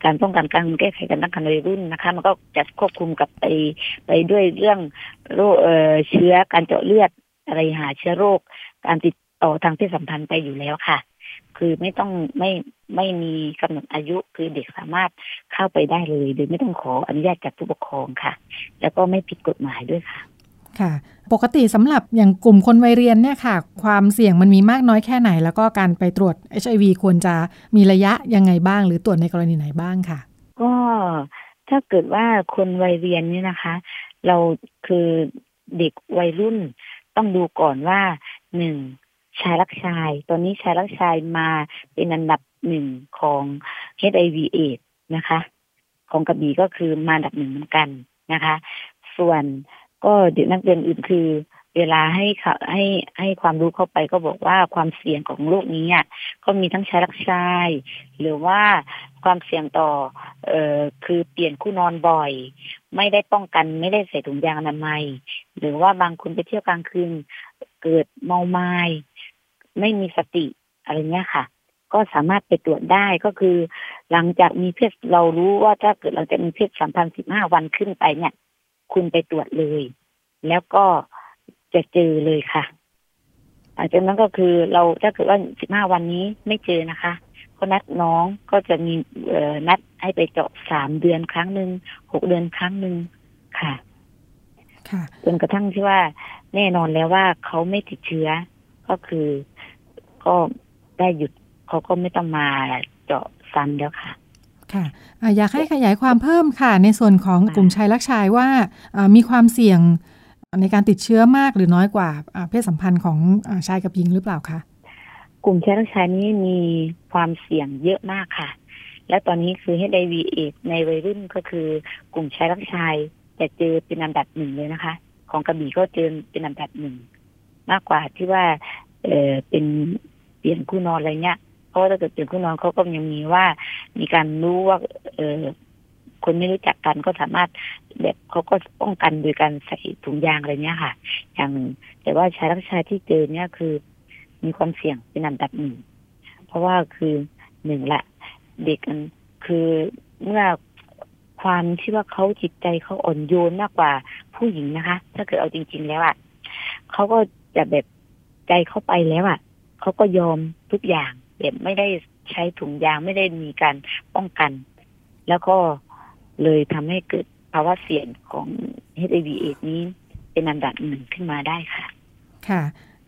การป้องกันการแก้ไขการตั้งครรภ์วัยรุ่นนะคะ มันก็จะควบคุมกับไปไปด้วยเรื่องโรคเอ่อเชื้อการเจาะเลือดอะไรหาเชื้อโรค การติดต่อทางเพศสัมพันธ์ไปอยู่แล้วค่ะ คือไม่ต้องไม่ไม่มีกำหนดอายุคือเด็กสามารถเข้าไปได้เลย โดยไม่ต้องขออนุญาตจากผู้ปกครองค่ะ แล้วก็ไม่ผิดกฎหมายด้วยค่ะ ค่ะ ปกติสำหรับอย่างกลุ่มคนวัยเรียนเนี่ยค่ะ ความเสี่ยงมันมีมากน้อยแค่ไหน แล้วก็การไปตรวจ HIV ควรจะมีระยะยังไงบ้าง หรือตรวจในกรณีไหนบ้างค่ะ ก็ถ้าเกิดว่าคนวัยเรียนเนี่ยนะคะ เราคือเด็กวัยรุ่นต้องดูก่อนว่าหนึ่งชายรักชาย ตอนนี้ชายรักชายมาเป็นอันดับหนึ่งของ HIV AIDS นะคะ ของกระบี่ก็คือมาอันดับหนึ่งเหมือนกันนะคะ ส่วน ก็เด็กนักเรียนอื่นคือ เวลาให้ค่ะให้ให้ความรู้เข้าไปก็บอกว่าความเสี่ยงของโรคนี้อะก็มีทั้งชายรักชาย หรือว่าความเสี่ยงต่อเอ่อคือเปลี่ยนคู่นอนบ่อย ไม่ได้ป้องกันไม่ได้ใส่ถุงยางอนามัย หรือว่าบางคนไปเที่ยวกลางคืนเกิดเมาไม้ไม่มีสติอะไรเงี้ยค่ะ ก็สามารถไปตรวจได้ก็คือ หลังจากมีเพศเรารู้ว่าถ้าเกิดหลังจากมีเพศสัมพันธ์สิบห้าวันขึ้นไปเนี่ย คุณไปตรวจเลย แล้วก็จะเจอเลยค่ะอาจากนั้นก็คือเราถ้าเกิดว่าสิบห้าวันนี้ไม่เจอนะคะก็นัดน้องก็จะมีเอ่อนัดให้ไปเจาะสามเดือนครั้งหนึ่งหกเดือนครั้งหนึ่งค่ะ ค่ะจนกระทั่งที่ว่า แน่นอนแล้วว่าเขาไม่ติดเชื้อ ก็คือก็ได้หยุดเขาก็ไม่ต้องมาเจาะซ้ำแล้วค่ะ ค่ะอยากให้ขยายความเพิ่มค่ะ ในส่วนของกลุ่มชายรักชายว่ามีความเสี่ยงในการติดเชื้อมากหรือน้อยกว่าเพศสัมพันธ์ของชายกับหญิงหรือเปล่าคะกลุ่มชายรักชายนี้มีความเสี่ยงเยอะมากค่ะ และตอนนี้คือ HIV เอดในวัยรุ่นก็คือกลุ่มชายรักชายจะเจอเป็นอันดับหนึ่งเลยนะคะ ของกระบี่ก็เจอเป็นอันดับหนึ่งมากกว่าที่ว่า เออเป็นเปลี่ยนคู่นอนอะไรเงี้ย ราะถ้าเกิดเปลี่ยนคู่นอนเขาก็ยังมีว่า มีการรู้ว่า เออคนไม่รู้จักกันก็สามารถแบบเขาก็ป้องกันโดยการใส่ถุงยางอะไรเงี้ยค่ะ อย่างแต่ว่าชายรักชายที่เจอเนี่ยคือ มีความเสี่ยงเป็นอันดับหนึ่งเพราะว่าคือหนึ่งละเด็กมันคือเมื่อความที่ว่าเขาจิตใจเขาอ่อนโยนมากกว่าผู้หญิงนะคะ ถ้าเกิดเอาจริง ๆ แล้วอะ่ะเขาก็จะแบบใจเขาไปแล้วอะ่ะเขาก็ยอมทุกอย่าง แบบไม่ได้ใช้ถุงยางไม่ได้มีการป้องกัน แล้วก็เลยทำให้เกิดภาวะเสี่ยงของ HIV เอดนี้เป็นอันดับหนึ่งขึ้นมาได้ค่ะ ค่ะ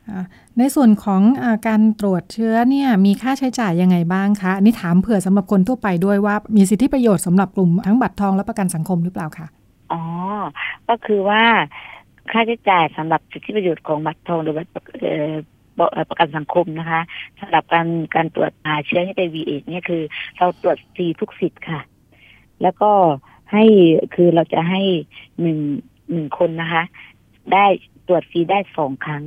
อ่าในส่วนของอาการตรวจเชื้อเนี่ยมีค่าใช้จ่ายยังไงบ้างคะอันนี้ถามเผื่อสำหรับคนทั่วไปด้วยว่า มีสิทธิประโยชน์สำหรับกลุ่มทั้งบัตรทองและประกันสังคมหรือเปล่าคะอ๋อ ก็คือว่าค่าใช้จ่ายสำหรับสิทธิประโยชน์ของบัตรทองหรือบัตรเอ่อ ประกันสังคมนะคะสำหรับการการตรวจหาเชื้อให้ไ v เอดเนี่ยคือ เราตรวจฟรีทุกสิทธิ์ค่ะ แล้วก็ให้คือเราจะให้หนึ่งหนึ่งคนนะคะ ได้ตรวจฟรีได้สองครั้ง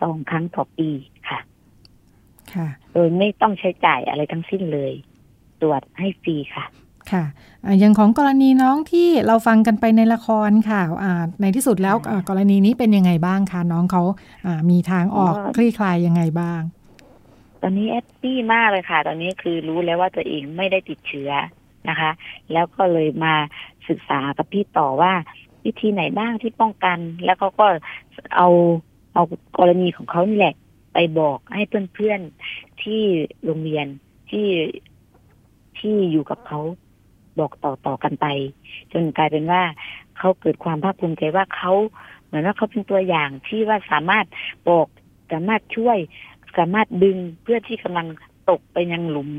สองครั้งต่อปีค่ะค่ะ โดยไม่ต้องใช้จ่ายอะไรทั้งสิ้นเลย ตรวจให้ฟรีค่ะ ค่ะอ่าอย่างของกรณีน้องที่เราฟังกันไปในละครค่ะอ่าในที่สุดแล้วอ่ากรณีนี้เป็นยังไงบ้างคะน้องเขาอ่ามีทางออกก็คลี่คลายยังไงบ้าง ตอนนี้แอปปี้มากเลยค่ะ ตอนนี้คือรู้แล้วว่าตัวเองไม่ได้ติดเชื้อนะคะ แล้วก็เลยมาศึกษากับพี่ต่อว่า วิธีไหนบ้างที่ป้องกัน แล้วเขาก็เอาเอากรณีของเขานี่แหละ ไปบอกให้เพื่อนๆที่โรงเรียนที่ที่อยู่กับเขา บอกต่อต่อกันไป จนกลายเป็นว่าเขาเกิดความภาคภูมิใจว่าเขาเหมือนว่าเขาเป็นตัวอย่างที่ว่าสามารถบอกสามารถช่วย สามารถดึงเพื่อที่กำลังตกไปยังหลุม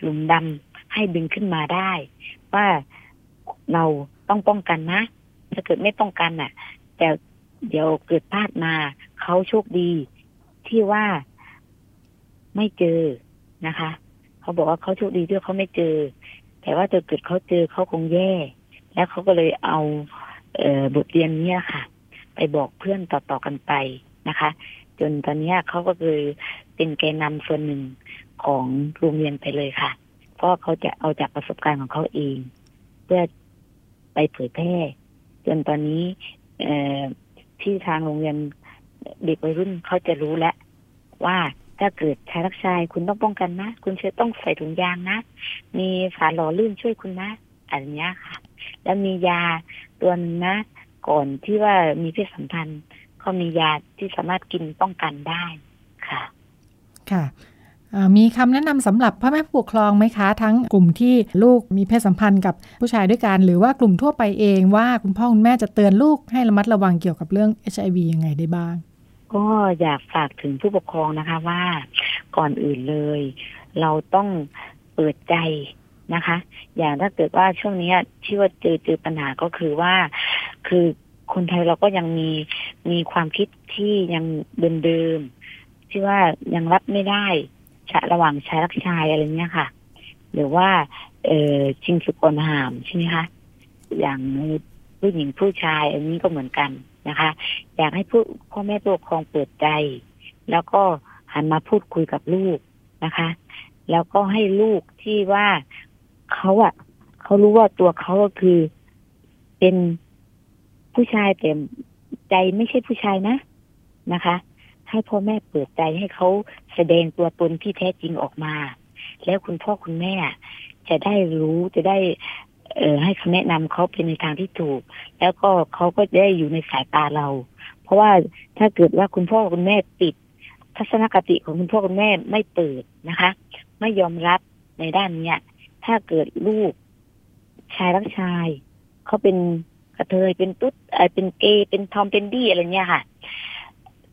หลุมดำให้ดึงขึ้นมาได้ ว่าเราต้องป้องกันนะ ถ้าเกิดไม่ป้องกันน่ะแต่เดี๋ยวเกิดพลาดมาเขาโชคดี ที่ว่าไม่เจอนะคะ เขาบอกว่าเขาโชคดีที่เขาไม่เจอ แต่ว่าถ้าเกิดเขาเจอเขาคงแย่ แล้วเขาก็เลยเอาเออบทเรียนเนี้ยค่ะ ไปบอกเพื่อนต่อๆกันไปนะคะ จนตอนนี้เขาก็คือเป็นแกนนำส่วนหนึ่งของโรงเรียนไปเลยค่ะเพราะเขาจะเอาจากประสบการณ์ของเขาเอง เพื่อไปเผยแพร่จนตอนนี้ที่ทางโรงเรียนเด็กวัยรุ่นเขาจะรู้แล้วว่า ถ้าเกิดชายรักชายคุณต้องป้องกันนะ คุณจะต้องใส่ถุงยางนะ มีฝาหล่อลื่นช่วยคุณนะอันเนี้ยค่ะ แล้วมียาตัวหนึงนะ ก่อนที่ว่ามีเพศสัมพันธ์เขามียาที่สามารถกินป้องกันได้ค่ะ ค่ะมีคำแนะนำสำหรับพ่อแม่ผู้ปกครองไหมคะ ทั้งกลุ่มที่ลูกมีเพศสัมพันธ์กับผู้ชายด้วยกัน หรือว่ากลุ่มทั่วไปเองว่าคุณพ่อคุณแม่จะเตือนลูกให้ระมัดระวังเกี่ยวกับเรื่อง HIV ยังไงได้บ้าง ก็อยากฝากถึงผู้ปกครองนะคะว่าก่อนอื่นเลย เราต้องเปิดใจนะคะ อย่างถ้าเกิดว่าช่วงนี้ที่ว่าเจอเจอปัญหาก็คือว่า คือคนไทยเราก็ยังมีมีความคิดที่ยังเดิมๆที่ว่ายังรับไม่ได้ชะระหว่างชายรักชายอะไรเงี้ยค่ะ หรือว่า เออชิงสุกรหามใช่ไหมคะอย่างผู้หญิงผู้ชายอันนี้ก็เหมือนกัน นะคะ อยากให้ผู้พ่อแม่ผู้ปกครองเปิดใจ แล้วก็หันมาพูดคุยกับลูกนะคะ แล้วก็ให้ลูกที่ว่าเขาอะเขารู้ว่าตัวเขาก็คือเป็นผู้ชายแต่ใจไม่ใช่ผู้ชายนะนะคะ ให้พ่อแม่เปิดใจให้เขาแสดงตัวตนที่แท้จริงออกมา แล้วคุณพ่อคุณแม่จะได้รู้จะได้ เอ่อให้คำแนะนำเขาเป็นในทางที่ถูก แล้วก็เขาก็ได้อยู่ในสายตาเรา เพราะว่าถ้าเกิดว่าคุณพ่อคุณแม่ปิด ทัศนคติของคุณพ่อคุณแม่ไม่เปิดนะคะ ไม่ยอมรับในด้านเนี้ย ถ้าเกิดลูกชายรักชายเขาเป็นกระเทยเป็นตุ๊ดเออเป็นเกย์เป็นทอมเป็นดี้อะไรเงี้ยค่ะ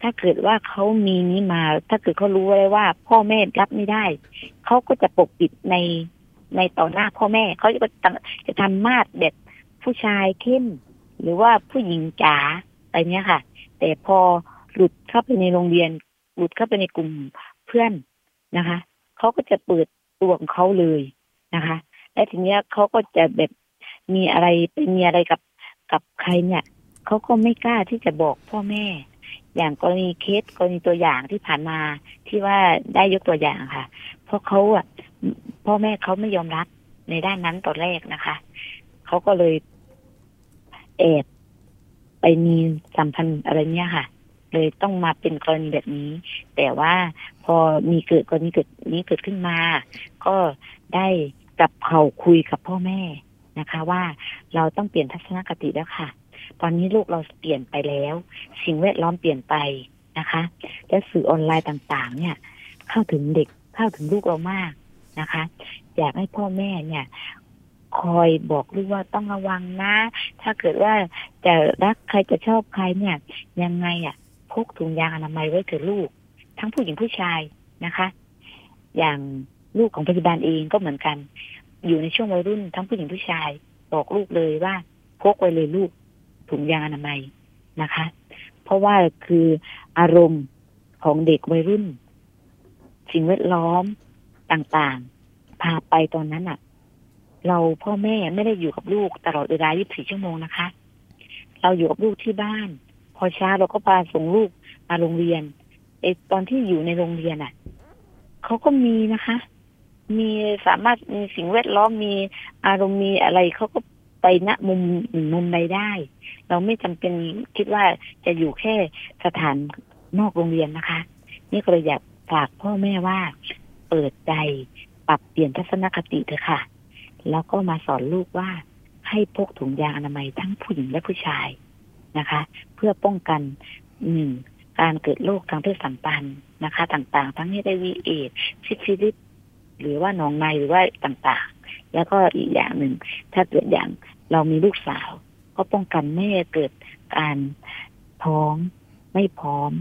ถ้าเกิดว่าเขามีนี้มา ถ้าเกิดเขารู้เลยว่า พ่อแม่รับไม่ได้เขาก็จะปกปิดใน ในต่อหน้าพ่อแม่เขาจะจะทำมาดแบบผู้ชายเข้มหรือว่าผู้หญิงจ๋าอะไรเนี้ยค่ะ แต่พอหลุดเข้าไปในโรงเรียน หลุดเข้าไปในกลุ่มเพื่อนนะคะเขาก็จะเปิดตัวของเขาเลยนะคะ และทีเนี้ยเขาก็จะแบบมีอะไรไปมีอะไรกับกับใครเนี่ยเขาก็ไม่กล้าที่จะบอกพ่อแม่ อย่างกรณีเคสกรณีตัวอย่างที่ผ่านมาที่ว่าได้ยกตัวอย่างค่ะ เพราะเขาอะ พ่อแม่เขาไม่ยอมรับในด้านนั้นตอนแรกนะคะเขาก็เลยแอบไปมีสัมพันธ์อะไรเนี้ยค่ะ เลยต้องมาเป็นกรณีแบบนี้ แต่ว่าพอมีเกิดกรณีเกิดนี้เกิดขึ้นมา ก็ได้กลับเขาคุยกับพ่อแม่นะคะ ว่าเราต้องเปลี่ยนทัศนคติแล้วค่ะ ตอนนี้ลูกเราเปลี่ยนไปแล้ว สิ่งแวดล้อมเปลี่ยนไปนะคะ และสื่อออนไลน์ต่าง ๆ เนี่ย เข้าถึงเด็กเข้าถึงลูกเรามาก นะคะอยากให้พ่อแม่เนี่ยคอยบอกลูกว่าต้องระวังนะ ถ้าเกิดว่าจะรักใครจะชอบใครเนี่ย ยังไงอะพกถุงยางอนามัยไว้เถอะลูก ทั้งผู้หญิงผู้ชายนะคะ อย่างลูกของพยาบาลเองก็เหมือนกัน อยู่ในช่วงวัยรุ่นทั้งผู้หญิงผู้ชาย บอกลูกเลยว่าพกไว้เลยลูกถุงยางอนามัยนะคะ เพราะว่าคืออารมณ์ของเด็กวัยรุ่นสิ่งแวดล้อม ต่างๆ พาไปตอนนั้นอะ เราพ่อแม่ไม่ได้อยู่กับลูกตลอดเวลา 24 ชั่วโมงนะคะ เราอยู่กับลูกที่บ้าน พอเช้าเราก็พาส่งลูกมาโรงเรียนไอตอนที่อยู่ในโรงเรียนอะเขาก็มีนะคะ มีสามารถมีสิ่งแวดล้อมมีอารมณ์มีอะไรเขาก็ไปณมุมมุมใดได้ เราไม่จำเป็นคิดว่าจะอยู่แค่สถานนอกโรงเรียนนะคะ นี่ก็เลยอยากฝากพ่อแม่ว่า ปิดใจ ปรับเปลี่ยนทัศนคติเถอะค่ะ แล้วก็มาสอนลูกว่าให้พกถุงยางอนามัยทั้งผู้หญิงและผู้ชายนะคะ เพื่อป้องกันหนึ่งการเกิดโรคทางเพศสัมพันธ์นะคะ ต่างๆ ทั้ง HIV เอดส์ ซิฟิลิสหรือว่าหนองในหรือว่าต่างๆ แล้วก็อีกอย่างหนึ่ง ถ้าเกิดอย่างเรามีลูกสาว ก็ป้องกันไม่ให้เกิดการท้องไม่พร้อม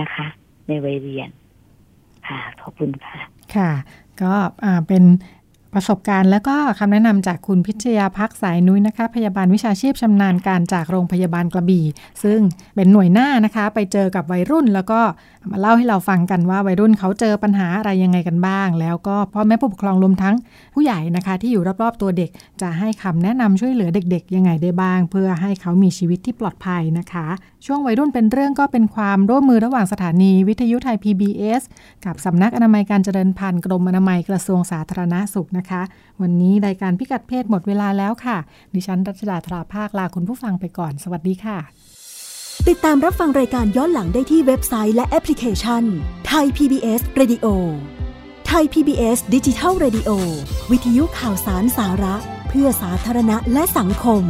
นะคะ ในวัยเรียนค่ะขอบคุณค่ะ ค่ะ ก็เป็น ประสบการณ์ แล้วก็คำแนะนำจากคุณพิชยาพักสายนุ้ยนะคะ พยาบาลวิชาชีพชำนาญการจากโรงพยาบาลกระบี่ ซึ่งเป็นหน่วยหน้านะคะ ไปเจอกับวัยรุ่น แล้วก็มาเล่าให้เราฟังกันว่าวัยรุ่นเขาเจอปัญหาอะไรยังไงกันบ้าง แล้วก็พ่อแม่ผู้ปกครองรวมทั้งผู้ใหญ่นะคะ ที่อยู่รอบๆตัวเด็ก จะให้คำแนะนำช่วยเหลือเด็ก ๆ ยังไงได้บ้าง เพื่อให้เขามีชีวิตที่ปลอดภัยนะคะ ช่วงวัยรุ่นเป็นเรื่องก็เป็นความร่วมมือระหว่างสถานีวิทยุไทย PBS กับสำนักอนามัยการเจริญพันธุ์กรมอนามัยกระทรวงสาธารณาสุขนะนะคะ วันนี้รายการพิกัดเพศหมดเวลาแล้วค่ะ ดิฉันรัชดาธราภาคลาคุณผู้ฟังไปก่อน สวัสดีค่ะ ติดตามรับฟังรายการย้อนหลังได้ที่เว็บไซต์และแอปพลิเคชันไทย PBS Radio ไทย PBS ดิจิทัล Radio วิทยุข่าวสารสาระ เพื่อสาธารณะและสังคม